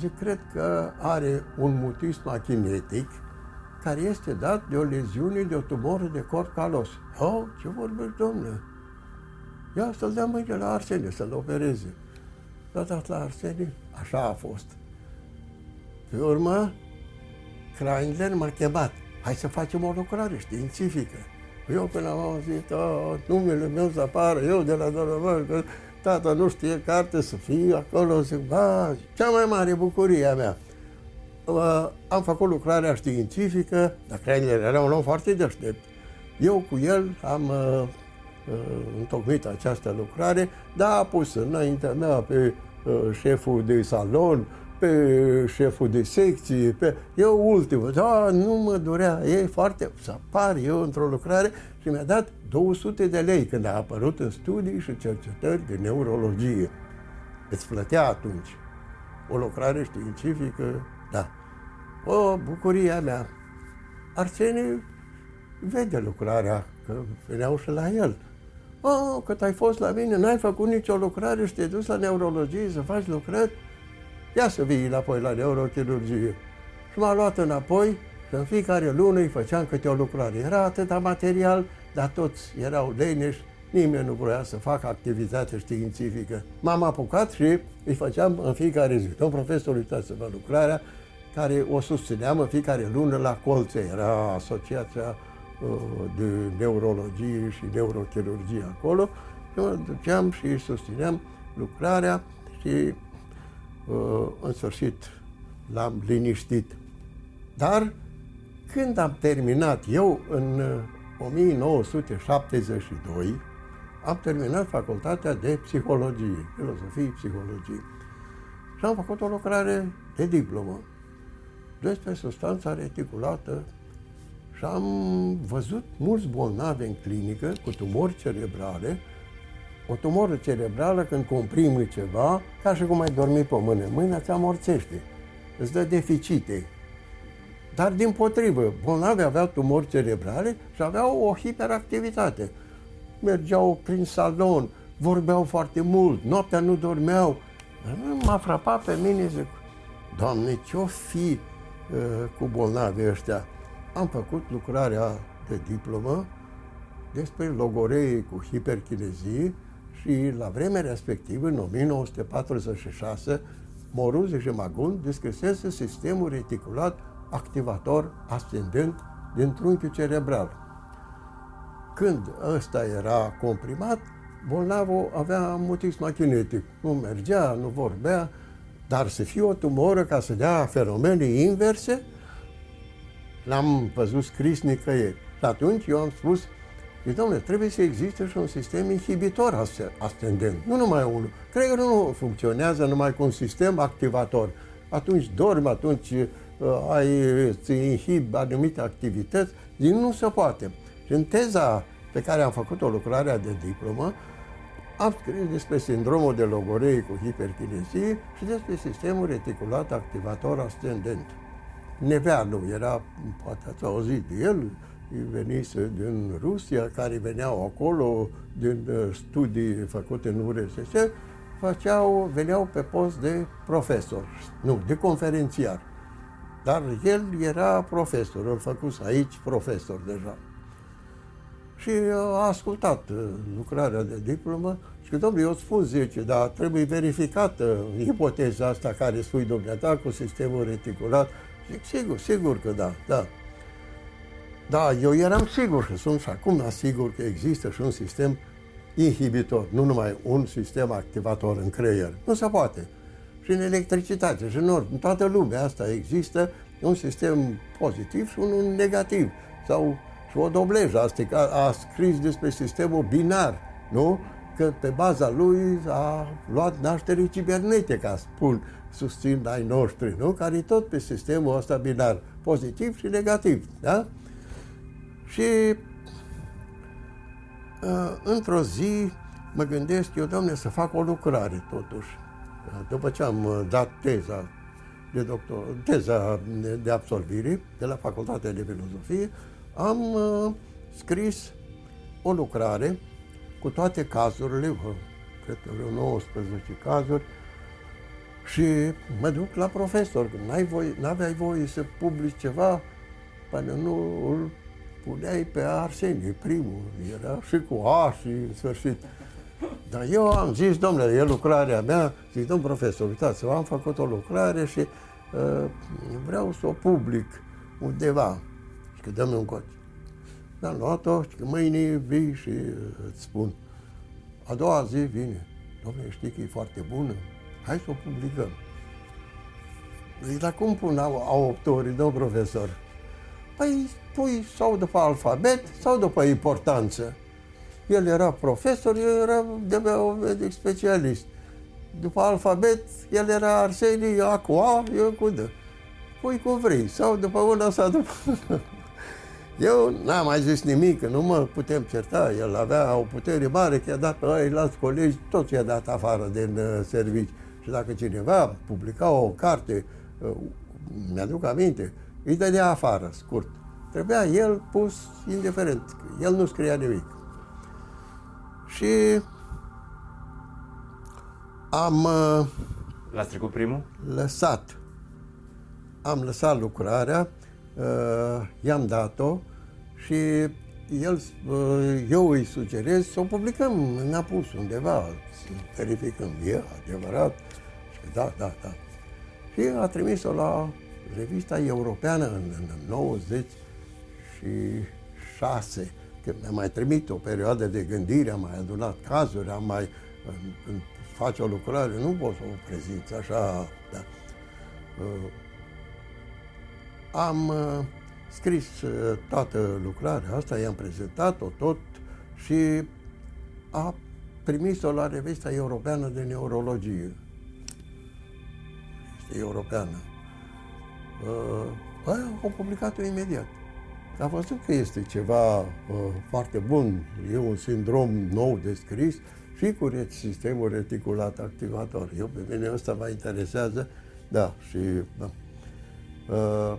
S2: zic, cred că are un mutism achinetic care este dat de o leziune, de o tumoră de corp calos. Oh, ce vorbești, domnule? Ia să-l dea mâine la Arsenie, să-l opereze. L-a dat la Arsenie, așa a fost. Pe urmă, Kreindler m-a chemat. Hai să facem o lucrare științifică. Eu când am auzit, oh, numele meu să apară, eu de la Donovan, că tata nu știe carte să fie acolo, zic, ba, cea mai mare bucurie a mea. Uh, am făcut lucrarea științifică, dar Kreindler era un om foarte deștept. Eu cu el am uh, uh, întocmit această lucrare, dar a pus înaintea mea pe uh, șeful de salon, pe șeful de secție, pe... Eu ultimul, da, nu mă durea, e foarte... Să apar eu într-o lucrare și mi-a dat 200 de lei când a apărut în studii și cercetări de neurologie. Îți plătea atunci. O lucrare științifică, da. O bucurie a mea. Arsenie vede lucrarea, că veneau și la el. Oh, cât ai fost la mine, n-ai făcut nicio lucrare și te-ai dus la neurologie să faci lucrări? ia să vii înapoi la neurochirurgie. Și m-a luat înapoi și în fiecare lună îi făceam câte o lucrare. Era atâta material, dar toți erau leneși, nimeni nu vrea să facă activitate științifică. M-am apucat și îi făceam în fiecare zi. Un profesor uitați-vă lucrarea, care o susțineam în fiecare lună la Colțe. Era asociația uh, de neurologie și neurochirurgie acolo. Eu mă duceam și susțineam lucrarea și Uh, în sfârșit l-am liniștit. Dar când am terminat, eu în 1972, uh, am terminat facultatea de psihologie, filozofie, psihologie. Și am făcut o lucrare de diplomă despre substanța reticulată și am văzut mulți bolnavi în clinică cu tumori cerebrale o tumoră cerebrală, când comprimi ceva, ca și cum ai dormi pe mână, mâna ți amorțește, îți dă deficite. Dar din potrivă, bolnavii aveau tumori cerebrale și aveau o hiperactivitate. Mergeau prin salon, vorbeau foarte mult, noaptea nu dormeau. M-a frapat pe mine, zic, Doamne, ce-o fi uh, cu bolnavii ăștia? Am făcut lucrarea de diplomă despre logorei cu hiperchinezie și la vremea respectivă, în 1946, Moruze și Magun descrisese sistemul reticulat activator ascendent din trunchiul cerebral. Când ăsta era comprimat, bolnavul avea mutism achinetic. Nu mergea, nu vorbea, dar să fie o tumoră ca să dea fenomene inverse, l-am văzut scris nicăieri. Și atunci eu am spus, și domnule, trebuie să existe și un sistem inhibitor ascendent, nu numai unul. Cred că nu funcționează numai cu un sistem activator. Atunci dormi, atunci uh, ai, îți inhib anumite activități, din nu se poate. Și în teza pe care am făcut o lucrare de diplomă, am scris despre sindromul de logorei cu hiperchinesie și despre sistemul reticulat activator ascendent. Neveanu era, poate ați auzit de el, venise din Rusia, care veneau acolo din uh, studii făcute în URSS, făceau, veneau pe post de profesor, nu, de conferențiar. Dar el era profesor, îl făcuse aici profesor deja. Și a ascultat uh, lucrarea de diplomă și, domnule, eu spun 10, dar trebuie verificată ipoteza asta care spui dumneata cu sistemul reticulat. Zic, sigur, sigur că da, da. Da, eu eram sigur și sunt și acum sigur că există și un sistem inhibitor, nu numai un sistem activator în creier. Nu se poate. Și în electricitate, și în, or, în toată lumea asta există un sistem pozitiv și unul negativ. Sau și o doblejă asta, a, a scris despre sistemul binar, nu? Că pe baza lui a luat naștere cibernetica, spun, susțin ai noștri, nu? Care tot pe sistemul ăsta binar, pozitiv și negativ, da? Și uh, într-o zi mă gândesc eu, domne, să fac o lucrare totuși. După ce am uh, dat teza de doctor, teza de absolvire de la Facultatea de Filozofie, am uh, scris o lucrare cu toate cazurile, cred că vreo 19 cazuri, și mă duc la profesor. N-ai voie, n-aveai voie să publici ceva până nu îl puneai pe Arsenie, primul. Era și cu A și în sfârșit. Dar eu am zis, domnule, e lucrarea mea, zic, domn profesor, uitați, am făcut o lucrare și uh, vreau să o public undeva. Și că dăm un coci. Dar luat-o și că mâine vii și îți spun. A doua zi vine. Domnule, știi că e foarte bună? Hai să o publicăm. Zic, dar cum pun autorii, domn profesor? Păi pui sau după alfabet sau după importanță. El era profesor, eu era de specialist. După alfabet, el era Arsenie, A cu A, eu cu D. Pui cum vrei, sau după una sau după... Eu n-am mai zis nimic, că nu mă putem certa. El avea o putere mare, că i-a dat pe alți colegi, toți i-a dat afară din uh, servici. Și dacă cineva publica o carte, uh, mi-aduc aminte, îi dădea afară, scurt. Trebuia el pus indiferent. El nu scria nimic. Și am... Uh,
S1: L-ați trecut primul?
S2: Lăsat. Am lăsat lucrarea, uh, i-am dat-o și el, uh, eu îi sugerez să o publicăm în apus undeva, să verificăm, e adevărat? Și da, da, da. Și a trimis-o la revista europeană în, în 90 și șase, când mi-am mai trimit o perioadă de gândire, am mai adunat cazuri, am mai, când faci o lucrare, nu poți să o prezinți așa, da. Uh, am uh, scris uh, toată lucrarea asta, i-am prezentat-o tot și a primit-o la revista europeană de neurologie. Este europeană. Uh, au publicat-o imediat. A văzut că este ceva uh, foarte bun, e un sindrom nou descris și cu sistemul reticulat activator. Eu pe mine ăsta mă interesează, da, și da. Uh,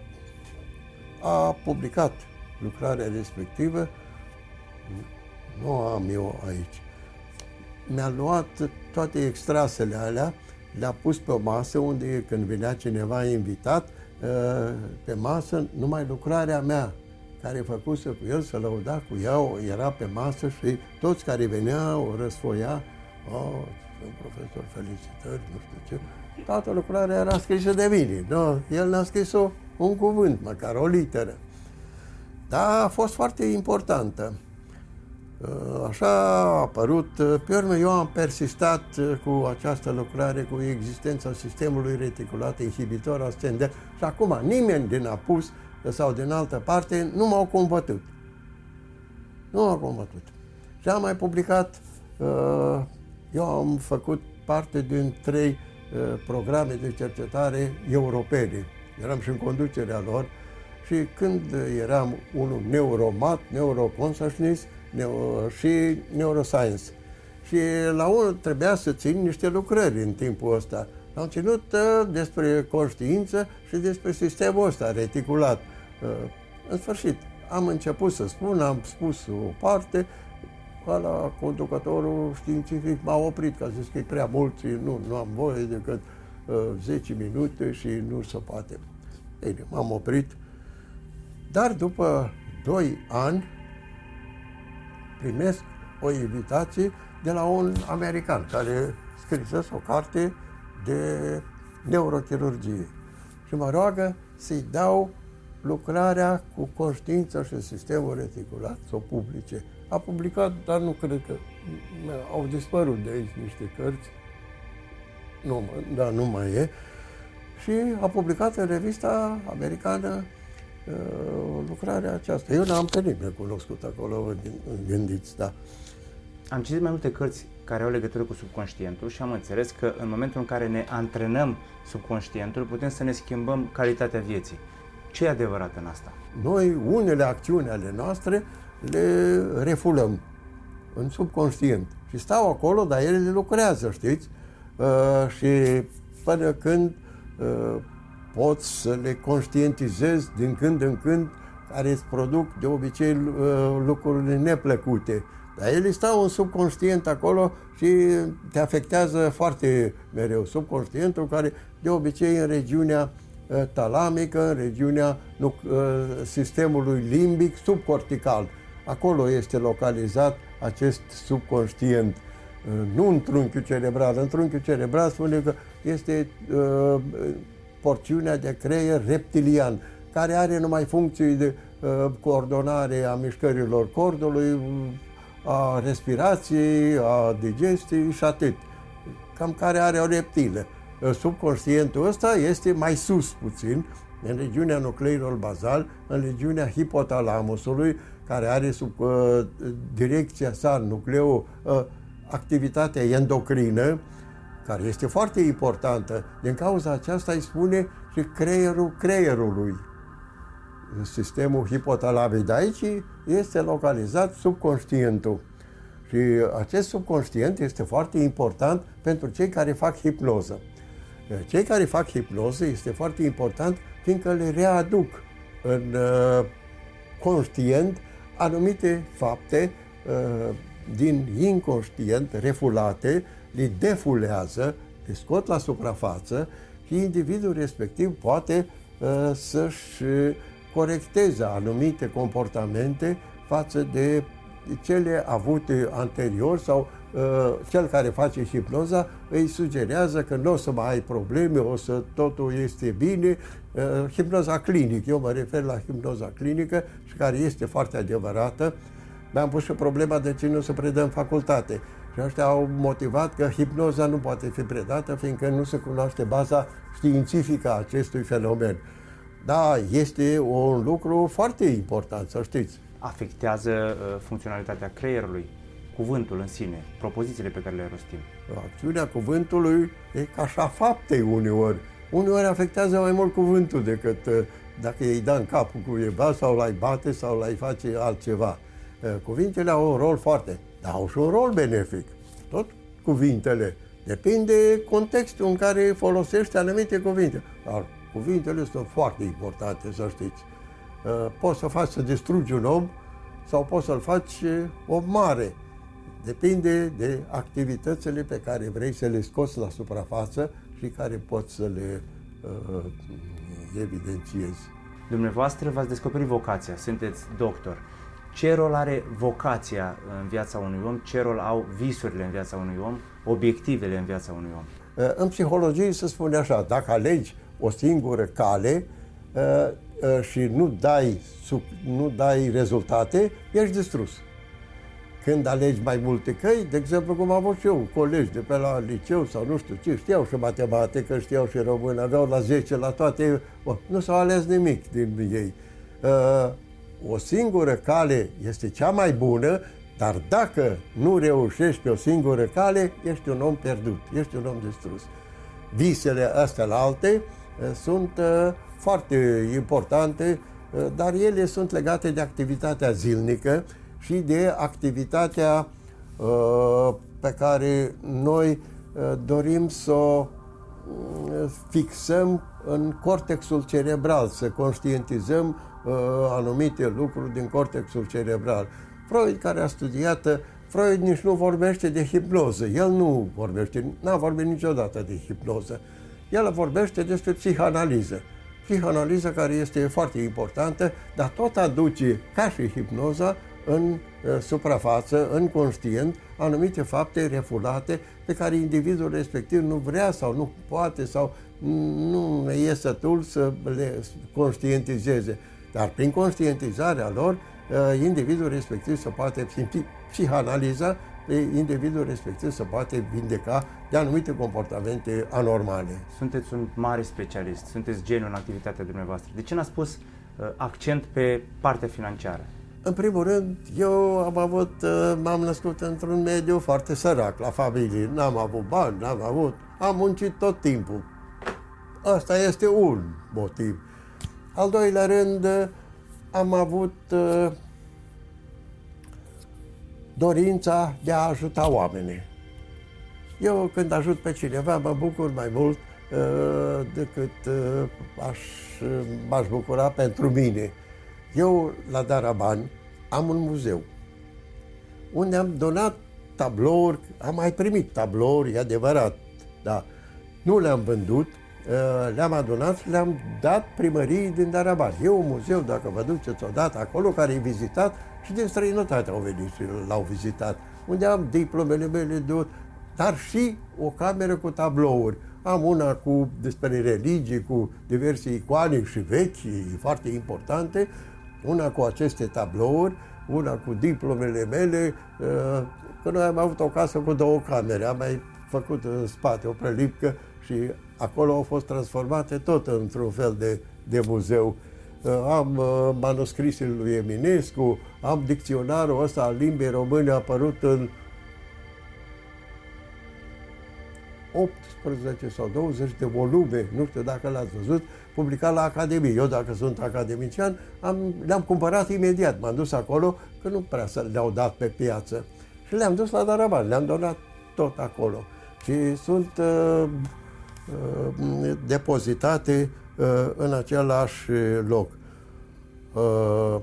S2: a publicat lucrarea respectivă, nu am eu aici. Mi-a luat toate extrasele alea, le-a pus pe o masă unde când venea cineva invitat, uh, pe masă numai lucrarea mea care făcuse cu el, să lăuda cu ea, era pe masă și toți care veneau o răsfoia, oh, sunt profesor, felicitări, nu știu ce, toată lucrarea era scrisă de mine. Nu? El n-a scris o, un cuvânt, măcar o literă. Dar a fost foarte importantă. Uh, așa a apărut. Uh, pe urmă, eu am persistat uh, cu această lucrare, cu existența sistemului reticulat inhibitor ascendent și acum nimeni din apus sau din altă parte nu m-au combătut. Nu m-au combătut. Și am mai publicat, eu am făcut parte din trei programe de cercetare europene. Eram și în conducerea lor și când eram unul neuromat, neuroconsciousness, neuro, și neuroscience. Și la unul trebuia să țin niște lucrări în timpul ăsta. Am ținut uh, despre conștiință și despre sistemul ăsta reticulat. Uh, în sfârșit, am început să spun, am spus o parte, la conducătorul științific m-a oprit, că a zis că e prea mult și nu, nu am voie decât uh, 10 minute și nu se poate. Bine, m-am oprit, dar după 2 ani primesc o invitație de la un american care scrisese o carte de neurochirurgie. Și mă roagă să-i dau lucrarea cu conștiința și sistemul reticulat, să o publice. A publicat, dar nu cred că au dispărut de aici niște cărți, nu, dar nu mai e, și a publicat în revista americană Uh, lucrarea aceasta. Eu n-am pe nimeni cunoscut acolo, gândiți, da.
S1: Am citit mai multe cărți care au legătură cu subconștientul și am înțeles că în momentul în care ne antrenăm subconștientul, putem să ne schimbăm calitatea vieții. Ce e adevărat în asta?
S2: Noi, unele acțiuni ale noastre, le refulăm în subconștient. Și stau acolo, dar ele lucrează, știți? Uh, și până când uh, poți să le conștientizezi din când în când care îți produc de obicei uh, lucrurile neplăcute. Dar ele stau în subconștient acolo și te afectează foarte mereu. Subconștientul care de obicei în regiunea uh, talamică, în regiunea uh, sistemului limbic subcortical. Acolo este localizat acest subconștient. Nu în trunchiul cerebral. În trunchiul cerebral spune că este porțiunea de creier reptilian, care are numai funcții de uh, coordonare a mișcărilor cordului, a respirației, a digestiei și atât. Cam care are o reptilă. Uh, subconștientul ăsta este mai sus puțin, în regiunea nucleilor bazal, în regiunea hipotalamusului, care are sub uh, direcția sa nucleo uh, activitatea endocrină, care este foarte importantă. Din cauza aceasta îi spune și creierul creierului. Sistemul hipotalamic de aici este localizat subconștientul. Și acest subconștient este foarte important pentru cei care fac hipnoză. Cei care fac hipnoză este foarte important fiindcă le readuc în uh, conștient anumite fapte uh, din inconștient refulate le defulează, le scot la suprafață și individul respectiv poate uh, să-și corecteze anumite comportamente față de cele avute anterior sau uh, cel care face hipnoza îi sugerează că nu o să mai ai probleme, o să totul este bine. Uh, hipnoza clinică, eu mă refer la hipnoza clinică și care este foarte adevărată. Mi-am pus și problema de ce nu se predă în facultate. Și ăștia au motivat că hipnoza nu poate fi predată, fiindcă nu se cunoaște baza științifică a acestui fenomen. Da, este un lucru foarte important, să știți.
S1: Afectează uh, funcționalitatea creierului, cuvântul în sine, propozițiile pe care le rostim.
S2: Acțiunea cuvântului e ca așa fapte uneori. Uneori afectează mai mult cuvântul decât uh, dacă îi da în capul cuiva sau l-ai bate sau l-ai face altceva. Uh, cuvintele au un rol foarte dar au și un rol benefic. Tot cuvintele. Depinde contextul în care folosești anumite cuvinte. Dar cuvintele sunt foarte importante, să știți. Uh, poți să faci să distrugi un om sau poți să-l faci uh, o mare. Depinde de activitățile pe care vrei să le scoți la suprafață și care poți să le uh, evidențiezi.
S1: Dumneavoastră v-ați descoperit vocația, sunteți doctor ce rol are vocația în viața unui om, ce rol au visurile în viața unui om, obiectivele în viața unui om.
S2: Uh, în psihologie se spune așa, dacă alegi o singură cale uh, uh, și nu dai, nu dai rezultate, ești distrus. Când alegi mai multe căi, de exemplu cum am avut și eu, colegi de pe la liceu sau nu știu ce, știau și matematică, știau și română, aveau la 10 la toate, nu s-au ales nimic din ei. O singură cale este cea mai bună dar dacă nu reușești pe o singură cale, ești un om pierdut, ești un om distrus. Visele astea la alte eh, sunt eh, foarte importante, eh, dar ele sunt legate de activitatea zilnică și de activitatea pe care noi dorim să o fixăm în cortexul cerebral, să conștientizăm anumite lucruri din cortexul cerebral. Freud, care a studiat, Freud nici nu vorbește de hipnoză. El nu vorbește, n-a vorbit niciodată de hipnoză. El vorbește despre psihanaliză. Psihanaliza care este foarte importantă, dar tot aduce, ca și hipnoza, în uh, suprafață, în conștient, anumite fapte refulate pe care individul respectiv nu vrea sau nu poate sau nu e sătul să le conștientizeze. Dar prin conștientizarea lor, Uh, individul respectiv să poate simți psihanaliza, individul respectiv să poate vindeca de anumite comportamente anormale.
S1: Sunteți un mare specialist, sunteți geniu în activitatea dumneavoastră. De ce n-ați pus uh, accent pe partea financiară?
S2: În primul rând, eu am avut, uh, m-am născut într-un mediu foarte sărac, la familie. N-am avut bani, n-am avut, am muncit tot timpul. Asta este un motiv. Al doilea rând, am avut uh, dorința de a ajuta oamenii. Eu când ajut pe cineva mă bucur mai mult uh, decât uh, aș, m-aș bucura pentru mine. Eu la Darabani am un muzeu unde am donat tablouri, am mai primit tablouri, e adevărat, dar nu le-am vândut, Uh, le-am adunat și le-am dat primăriei din Darabar. E un muzeu, dacă vă duceți odată acolo, care e vizitat și din străinătate au venit și l-au vizitat, unde am diplomele mele de dar și o cameră cu tablouri. Am una cu despre religie, cu diverse icoane și vechi, foarte importante, una cu aceste tablouri, una cu diplomele mele, uh, că noi am avut o casă cu două camere, am mai făcut în spate o prelipcă și acolo au fost transformate tot într-un fel de, de muzeu. Uh, am uh, manuscrisele lui Eminescu, am dicționarul ăsta al limbii române apărut în 18 sau 20 de volume, nu știu dacă l-ați văzut, publicat la Academie. Eu, dacă sunt academician, am, le-am cumpărat imediat. M-am dus acolo, că nu prea să le-au dat pe piață. Și le-am dus la Daraban, le-am donat tot acolo. Și sunt uh, Uh, depozitate uh, în același loc.
S1: Uh,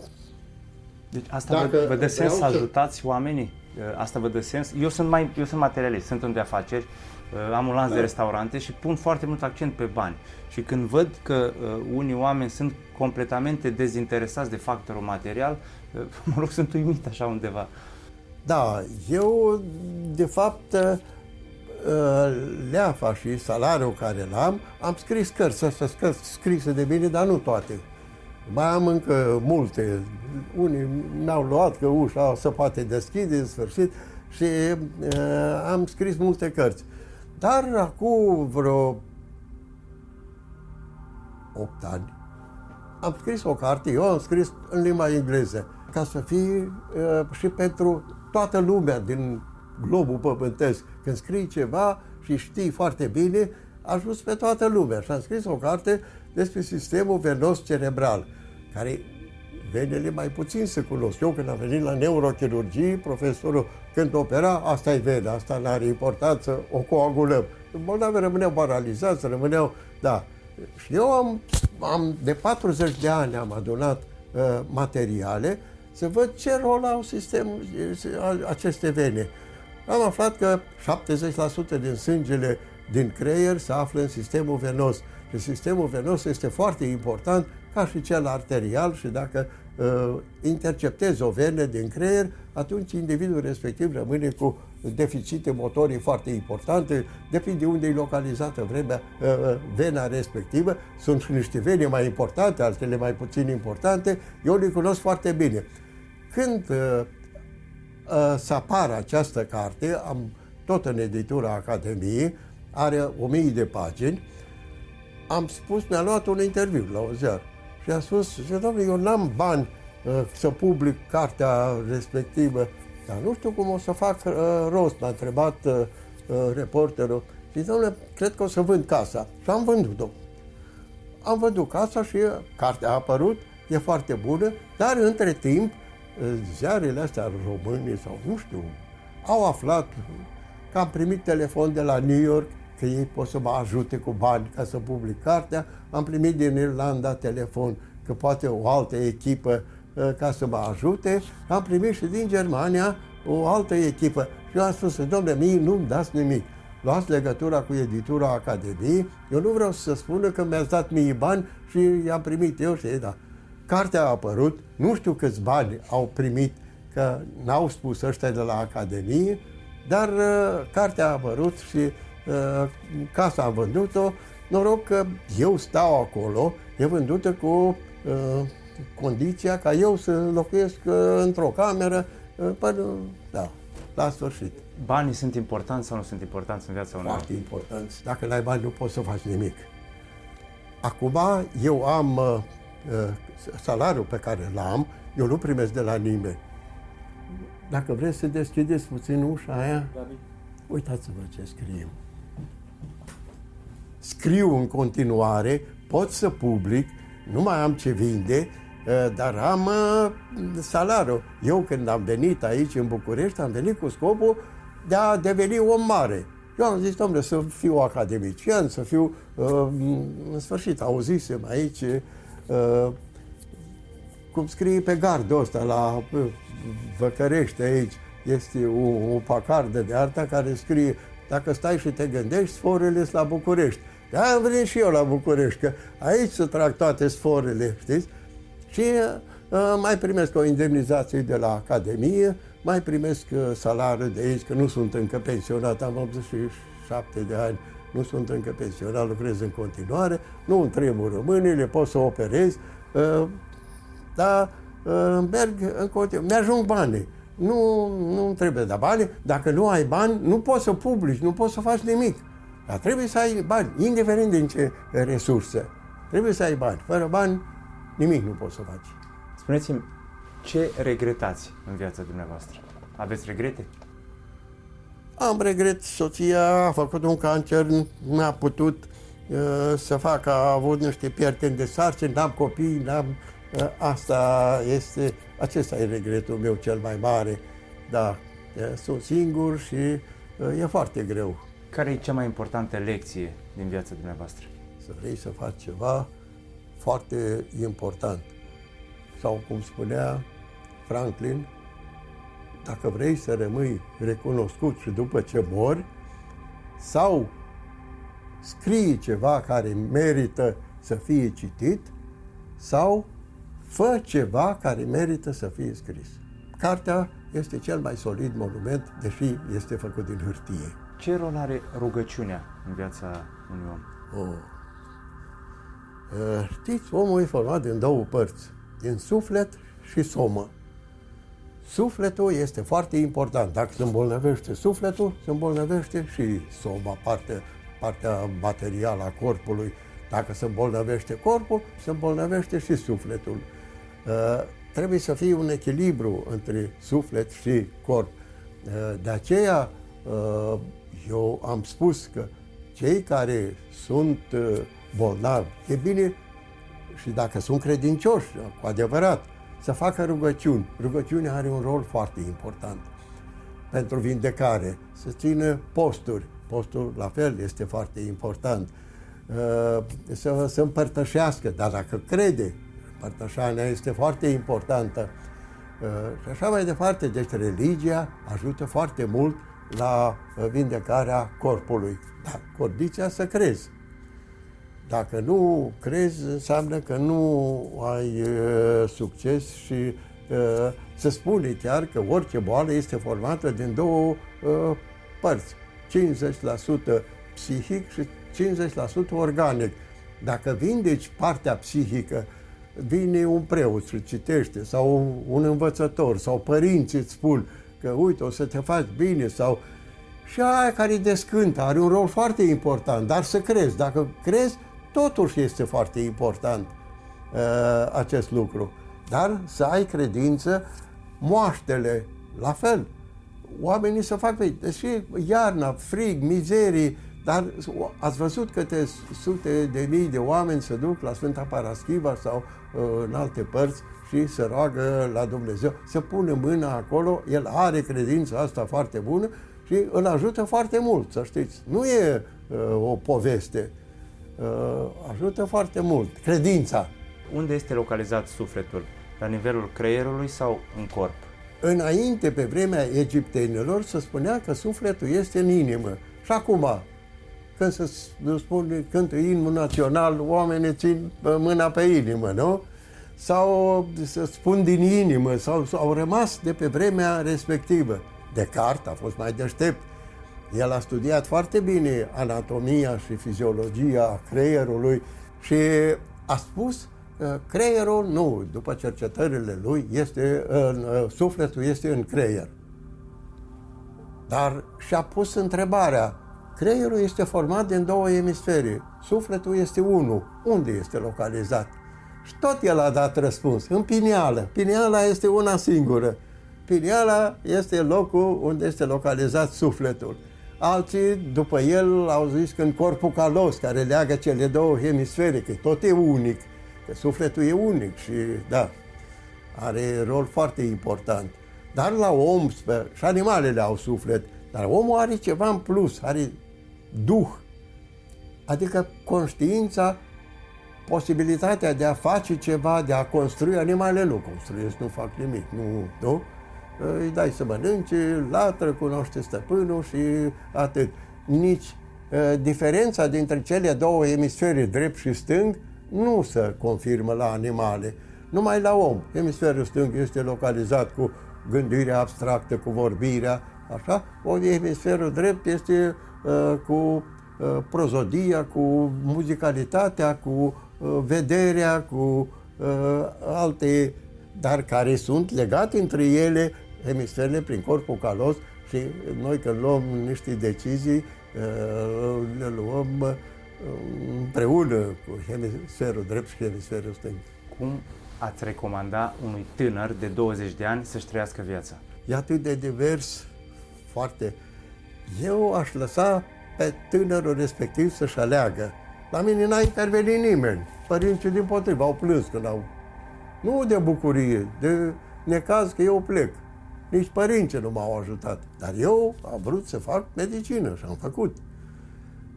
S1: deci asta Dacă vă, vă dă sens să ajutați oamenii? Asta vă dă sens? Eu sunt, mai, eu sunt materialist, sunt în de afaceri, am un lanț da. de restaurante și pun foarte mult accent pe bani. Și când văd că unii oameni sunt completamente dezinteresați de factorul material, mă rog, sunt uimit așa undeva.
S2: Da, eu de fapt Uh, leafa și salariul care l-am, am scris cărți, astea scrise de bine, dar nu toate. Mai am încă multe. Unii mi-au luat că ușa se poate deschide în sfârșit și uh, am scris multe cărți. Dar acum vreo 8 ani am scris o carte, eu am scris în limba engleză, ca să fie uh, și pentru toată lumea din globul pământesc. Când scrii ceva și știi foarte bine, ajuns pe toată lumea. Și am scris o carte despre sistemul venos cerebral, care venele mai puțin se cunosc. Eu când am venit la neurochirurgie, profesorul când opera, asta e vena, asta nu are importanță, o coagulăm. Bolnavii rămâneau paralizați, rămâneau, da. Și eu am, am de 40 de ani am adunat uh, materiale să văd ce rol au sistemul, aceste vene am aflat că 70% din sângele din creier se află în sistemul venos. Și sistemul venos este foarte important ca și cel arterial și dacă uh, interceptezi o venă din creier, atunci individul respectiv rămâne cu deficite motorii foarte importante, depinde unde e localizată vremea, uh, uh, vena respectivă. Sunt și niște vene mai importante, altele mai puțin importante, eu le cunosc foarte bine. Când uh, uh, să apară această carte, am tot în editura Academiei, are o mie de pagini, am spus, mi-a luat un interviu la o ziar și a spus, domnule, eu n-am bani uh, să public cartea respectivă, dar nu știu cum o să fac uh, rost, m-a întrebat uh, uh, reporterul. Și domnule, cred că o să vând casa. Și am vândut-o. Am vândut casa și cartea a apărut, e foarte bună, dar între timp, uh, ziarele astea române sau nu știu, au aflat că am primit telefon de la New York că ei pot să mă ajute cu bani ca să public cartea. Am primit din Irlanda telefon că poate o altă echipă uh, ca să mă ajute. Am primit și din Germania o altă echipă. Și eu am spus, domnule, mie nu-mi dați nimic. Luați legătura cu editura Academiei. Eu nu vreau să spună că mi-ați dat mie bani și i-am primit eu și ei, da. Cartea a apărut, nu știu câți bani au primit, că n-au spus ăștia de la Academie, dar uh, cartea a apărut și uh, casa am vândut-o. Noroc că eu stau acolo, e vândută cu uh, condiția ca eu să locuiesc uh, într-o cameră uh, până, da, la sfârșit.
S1: Banii sunt importanți sau nu sunt importanți în viața unui
S2: Foarte importanți. Dacă n-ai bani, nu poți să faci nimic. Acum, eu am uh, uh salariul pe care l-am, eu nu primesc de la nimeni. Dacă vreți să deschideți puțin ușa aia, uitați-vă ce scriu. Scriu în continuare, pot să public, nu mai am ce vinde, ă, dar am ă, salariul. Eu când am venit aici în București, am venit cu scopul de a deveni om mare. Eu am zis, domnule, să fiu academician, să fiu, ă, în sfârșit, auzisem aici, cum scrie pe gardul ăsta la Văcărește aici, este o, o pacardă de arta care scrie dacă stai și te gândești, sforile sunt la București. Da, am venit și eu la București, că aici se trag toate sforile, știți? Și uh, mai primesc o indemnizație de la Academie, mai primesc uh, salariul de aici, că nu sunt încă pensionat, am 87 de ani, nu sunt încă pensionat, lucrez în continuare, nu îmi tremură mâinile, pot să operez, uh, dar uh, merg în continuu, mi-ajung banii. Nu, nu trebuie da bani. Dacă nu ai bani, nu poți să publici, nu poți să faci nimic. Dar trebuie să ai bani, indiferent din ce resurse. Trebuie să ai bani. Fără bani, nimic nu poți să faci.
S1: Spuneți-mi, ce regretați în viața dumneavoastră? Aveți regrete?
S2: Am regret, soția a făcut un cancer, nu a putut uh, să facă, a avut niște pierderi de sarcini, n-am copii, n-am Asta este, acesta e regretul meu cel mai mare. Da, sunt singur și e foarte greu.
S1: Care e cea mai importantă lecție din viața dumneavoastră?
S2: Să vrei să faci ceva foarte important. Sau cum spunea Franklin, dacă vrei să rămâi recunoscut și după ce mori, sau scrii ceva care merită să fie citit, sau fă ceva care merită să fie scris. Cartea este cel mai solid monument, deși este făcut din hârtie.
S1: Ce rol are rugăciunea în viața unui om? Oh.
S2: Știți, omul e format din două părți, din suflet și somă. Sufletul este foarte important. Dacă se îmbolnăvește sufletul, se îmbolnăvește și soma, partea, partea materială a corpului. Dacă se îmbolnăvește corpul, se îmbolnăvește și sufletul. Uh, trebuie să fie un echilibru între suflet și corp. Uh, de aceea, uh, eu am spus că cei care sunt bolnavi, e bine și dacă sunt credincioși, cu adevărat, să facă rugăciuni. Rugăciunea are un rol foarte important pentru vindecare, să țină posturi. Postul, la fel, este foarte important. Să, să împărtășească, dar dacă crede Părtășania este foarte importantă uh, și așa mai departe. Deci religia ajută foarte mult la uh, vindecarea corpului. Dar condiția să crezi. Dacă nu crezi, înseamnă că nu ai uh, succes și uh, se spune chiar că orice boală este formată din două uh, părți. 50% psihic și 50% organic. Dacă vindeci partea psihică, vine un preot și citește, sau un învățător, sau părinții îți spun că uite, o să te faci bine, sau și aia care descântă, are un rol foarte important, dar să crezi. Dacă crezi, totuși este foarte important uh, acest lucru. Dar să ai credință, moaștele, la fel. Oamenii să fac pe... Deși iarna, frig, mizerii, dar ați văzut câte sute de mii de oameni se duc la Sfânta Paraschiva sau uh, în alte părți și se roagă la Dumnezeu, să pună mâna acolo, el are credința asta foarte bună și îl ajută foarte mult, să știți. Nu e uh, o poveste, uh, ajută foarte mult. Credința.
S1: Unde este localizat sufletul? La nivelul creierului sau în corp?
S2: Înainte, pe vremea egiptenilor, se spunea că sufletul este în inimă. Și acum, când se spune, cântă imnul național, oamenii țin mâna pe inimă, nu? Sau să spun din inimă, sau au rămas de pe vremea respectivă. Descartes a fost mai deștept. El a studiat foarte bine anatomia și fiziologia creierului și a spus că creierul nu, după cercetările lui, este în, sufletul este în creier. Dar și-a pus întrebarea, creierul este format din două emisfere, sufletul este unul, unde este localizat? Și tot el a dat răspuns, în pineală. Pineala este una singură. Pineala este locul unde este localizat sufletul. Alții, după el, au zis că în corpul calos, care leagă cele două hemisfere, că tot e unic, că sufletul e unic și, da, are rol foarte important. Dar la om, și animalele au suflet, dar omul are ceva în plus, are duh, adică conștiința, posibilitatea de a face ceva, de a construi, animalele nu construiesc, nu fac nimic, nu, nu? îi dai să mănânce, latră, cunoaște stăpânul și atât. Nici uh, diferența dintre cele două emisfere, drept și stâng, nu se confirmă la animale, numai la om. Emisferul stâng este localizat cu gândirea abstractă, cu vorbirea, așa, ori emisferul drept este uh, cu uh, prozodia, cu muzicalitatea, cu uh, vederea, cu uh, alte, dar care sunt legate între ele hemisferele prin corpul calos și noi când luăm niște decizii, uh, le luăm uh, împreună cu hemisferul drept și hemisferul stâng.
S1: Cum ați recomanda unui tânăr de 20 de ani să-și trăiască viața?
S2: E atât de divers, foarte. Eu aș lăsa pe tânărul respectiv să-și aleagă. La mine n-a intervenit nimeni. Părinții din potrivă au plâns când au... Nu de bucurie, de necaz că eu plec. Nici părinții nu m-au ajutat. Dar eu am vrut să fac medicină și am făcut.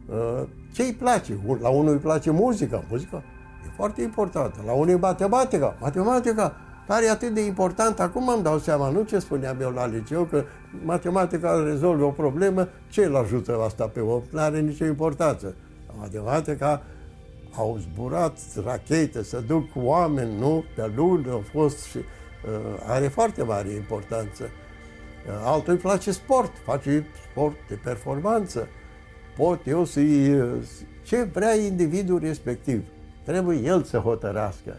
S2: Uh, ce îi place? La unul îi place muzica. Muzica e foarte importantă. La unul e matematica. Matematica care e atât de important, acum îmi dau seama, nu ce spuneam eu la liceu, că matematica rezolvă o problemă, ce îl ajută asta pe om? Nu are nicio importanță. Matematica au zburat rachete să duc oameni, nu? Pe luni au fost și Uh, are foarte mare importanță. Uh, altul îi place sport, face sport de performanță. Pot eu să-i... Uh, ce vrea individul respectiv. Trebuie el să hotărască.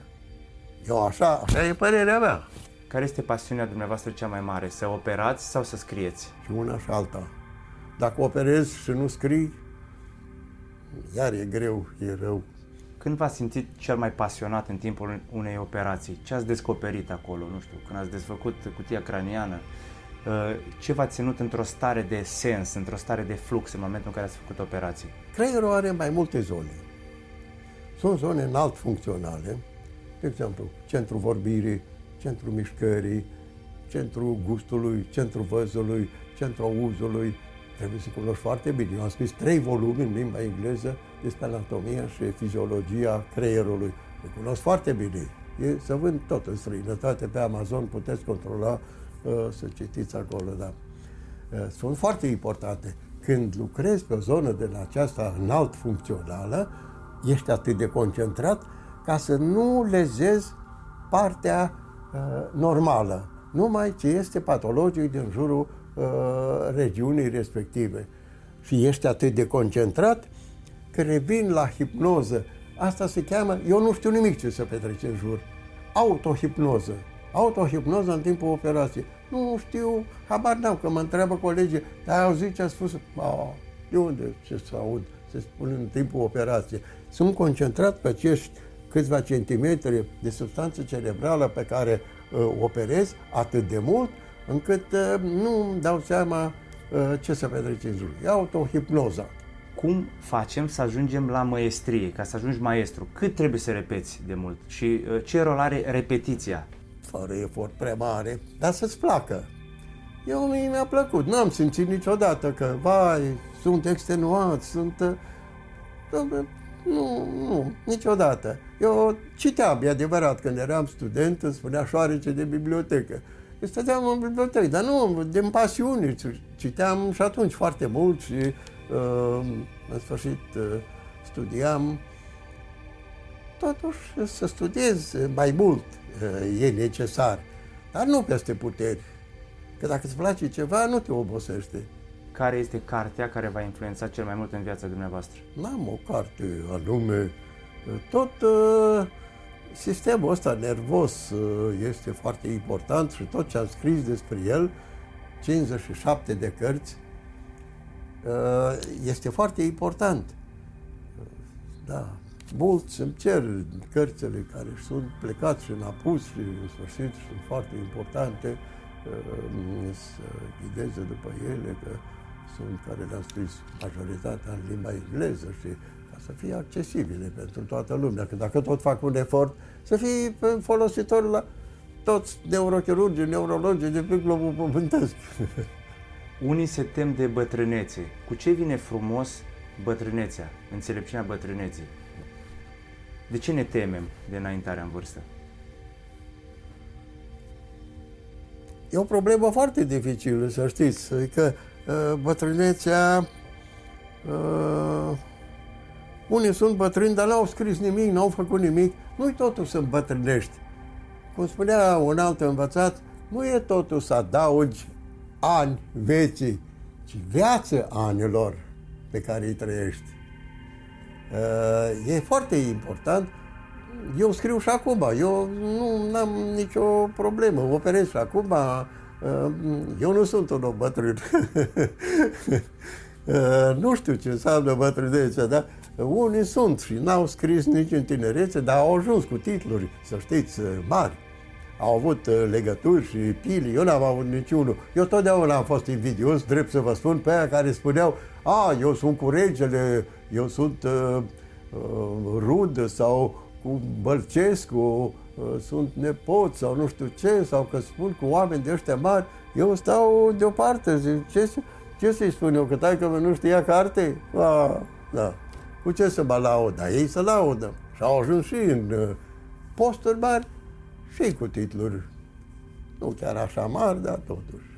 S2: Eu așa, așa e părerea mea.
S1: Care este pasiunea dumneavoastră cea mai mare? Să operați sau să scrieți?
S2: Și una și alta. Dacă operezi și nu scrii, iar e greu, e rău.
S1: Când v-ați simțit cel mai pasionat în timpul unei operații? Ce ați descoperit acolo? Nu știu, când ați desfăcut cutia craniană, uh, ce v-a ținut într-o stare de sens, într-o stare de flux în momentul în care ați făcut operații?
S2: Creierul are mai multe zone. Sunt zone înalt funcționale, de exemplu, centrul vorbirii, centrul mișcării, centrul gustului, centrul văzului, centrul auzului. Trebuie să cunoști foarte bine. Eu am scris trei volume în limba engleză despre anatomia și fiziologia creierului. Le cunosc foarte bine. E, să vând tot în străinătate, pe Amazon puteți controla, uh, să citiți acolo, da. Uh, sunt foarte importante. Când lucrezi pe o zonă de la aceasta înalt funcțională, ești atât de concentrat ca să nu lezezi partea uh, normală, numai ce este patologic din jurul uh, regiunii respective. Și ești atât de concentrat că revin la hipnoză. Asta se cheamă, eu nu știu nimic ce se petrece în jur. Autohipnoză. Autohipnoză în timpul operației. Nu știu, habar n-am, că mă întreabă colegii, dar ai auzit ce a spus? A, de unde ce să aud? Se spune în timpul operației. Sunt concentrat pe acești câțiva centimetri de substanță cerebrală pe care uh, operez atât de mult, încât uh, nu îmi dau seama uh, ce se petrece în jur. E autohipnoza.
S1: Cum facem să ajungem la maestrie, ca să ajungi maestru? Cât trebuie să repeți de mult? Și uh, ce rol are repetiția?
S2: Fără efort prea mare, dar să-ți placă. Eu mie mi-a plăcut, n-am simțit niciodată că, vai, sunt extenuat, sunt... Uh, nu, nu, niciodată. Eu citeam, e adevărat, când eram student, îmi spunea șoarece de bibliotecă. Eu stăteam în bibliotecă, dar nu, din pasiune. Citeam și atunci foarte mult și uh, în sfârșit uh, studiam. Totuși, să studiez mai mult uh, e necesar, dar nu peste puteri. Că dacă îți place ceva, nu te obosește
S1: care este cartea care va influența cel mai mult în viața dumneavoastră?
S2: N-am o carte anume. Tot uh, sistemul ăsta nervos uh, este foarte important și tot ce am scris despre el, 57 de cărți, uh, este foarte important. Da, mulți îmi cer cărțile care sunt plecați și în apus și în sfârșit sunt foarte importante să ghideze după ele, că sunt care le-am scris majoritatea în limba engleză și ca să fie accesibile pentru toată lumea, că dacă tot fac un efort, să fie folositor la toți neurochirurgii, neurologii de pe globul pământesc.
S1: Unii se tem de bătrânețe. Cu ce vine frumos bătrânețea, înțelepciunea bătrâneții? De ce ne temem de înaintarea în vârstă?
S2: E o problemă foarte dificilă, să știți. Adică Uh, bătrânețea, uh, unii sunt bătrâni, dar n-au scris nimic, n-au făcut nimic. Nu-i totul să îmbătrânești. Cum spunea un alt învățat, nu e totul să adaugi ani veții, ci viață anilor pe care îi trăiești. Uh, e foarte important. Eu scriu și acum, eu nu am nicio problemă, operez și acum, eu nu sunt un om bătrân. nu știu ce înseamnă bătrânețea, dar unii sunt și n-au scris nici în tinerețe, dar au ajuns cu titluri, să știți, mari. Au avut uh, legături și pili, eu n-am avut niciunul. Eu totdeauna am fost invidios, drept să vă spun, pe aia care spuneau, a, eu sunt cu regele, eu sunt uh, uh, rud sau cu Bălcescu, Uh, sunt nepot sau nu știu ce, sau că spun cu oameni de ăștia mari, eu stau deoparte, zic, ce, ce să-i spun eu, că tai că nu știa carte? A, da. Cu ce să mă laud? Dar ei să laudă. Și au ajuns și în uh, posturi mari și cu titluri nu chiar așa mari, dar totuși.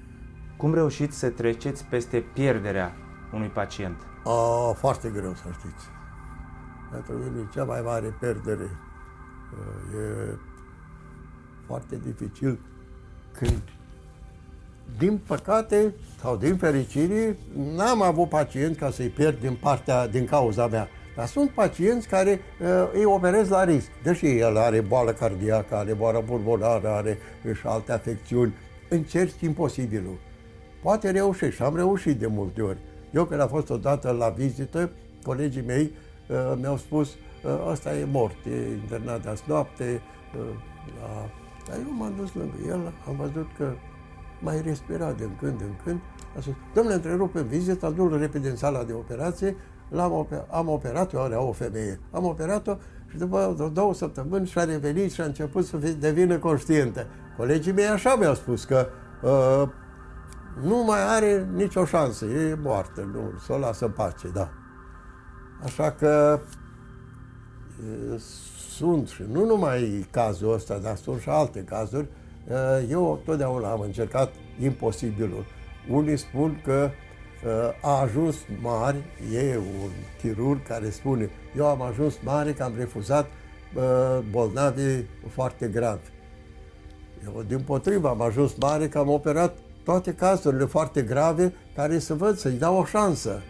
S1: Cum reușiți să treceți peste pierderea unui pacient?
S2: A, foarte greu să știți. Pentru mine cea mai mare pierdere E foarte dificil când, din păcate sau din fericire, n-am avut pacient ca să-i pierd din partea, din cauza mea. Dar sunt pacienți care uh, îi operez la risc. Deși el are boală cardiacă, are boală pulmonară, are și alte afecțiuni, încerci imposibilul. Poate reușești și am reușit de multe ori. Eu când am fost odată la vizită, colegii mei uh, mi-au spus ăsta e mort, e internat azi noapte. La... Dar eu m-am dus lângă el, am văzut că mai respira din când în când. A spus, domnule, întrerupem vizita, du repede în sala de operație, L-am oper- am operat, eu are o femeie, am operat-o și după două săptămâni și-a revenit și a început să devină conștientă. Colegii mei așa mi-au spus că uh, nu mai are nicio șansă, e moartă, nu, să o lasă în pace, da. Așa că sunt și nu numai cazul ăsta, dar sunt și alte cazuri. Eu totdeauna am încercat imposibilul. Unii spun că a ajuns mare, e un chirurg care spune, eu am ajuns mare că am refuzat bolnavi foarte gravi. Eu, din potrivă, am ajuns mare că am operat toate cazurile foarte grave care să văd, să-i dau o șansă.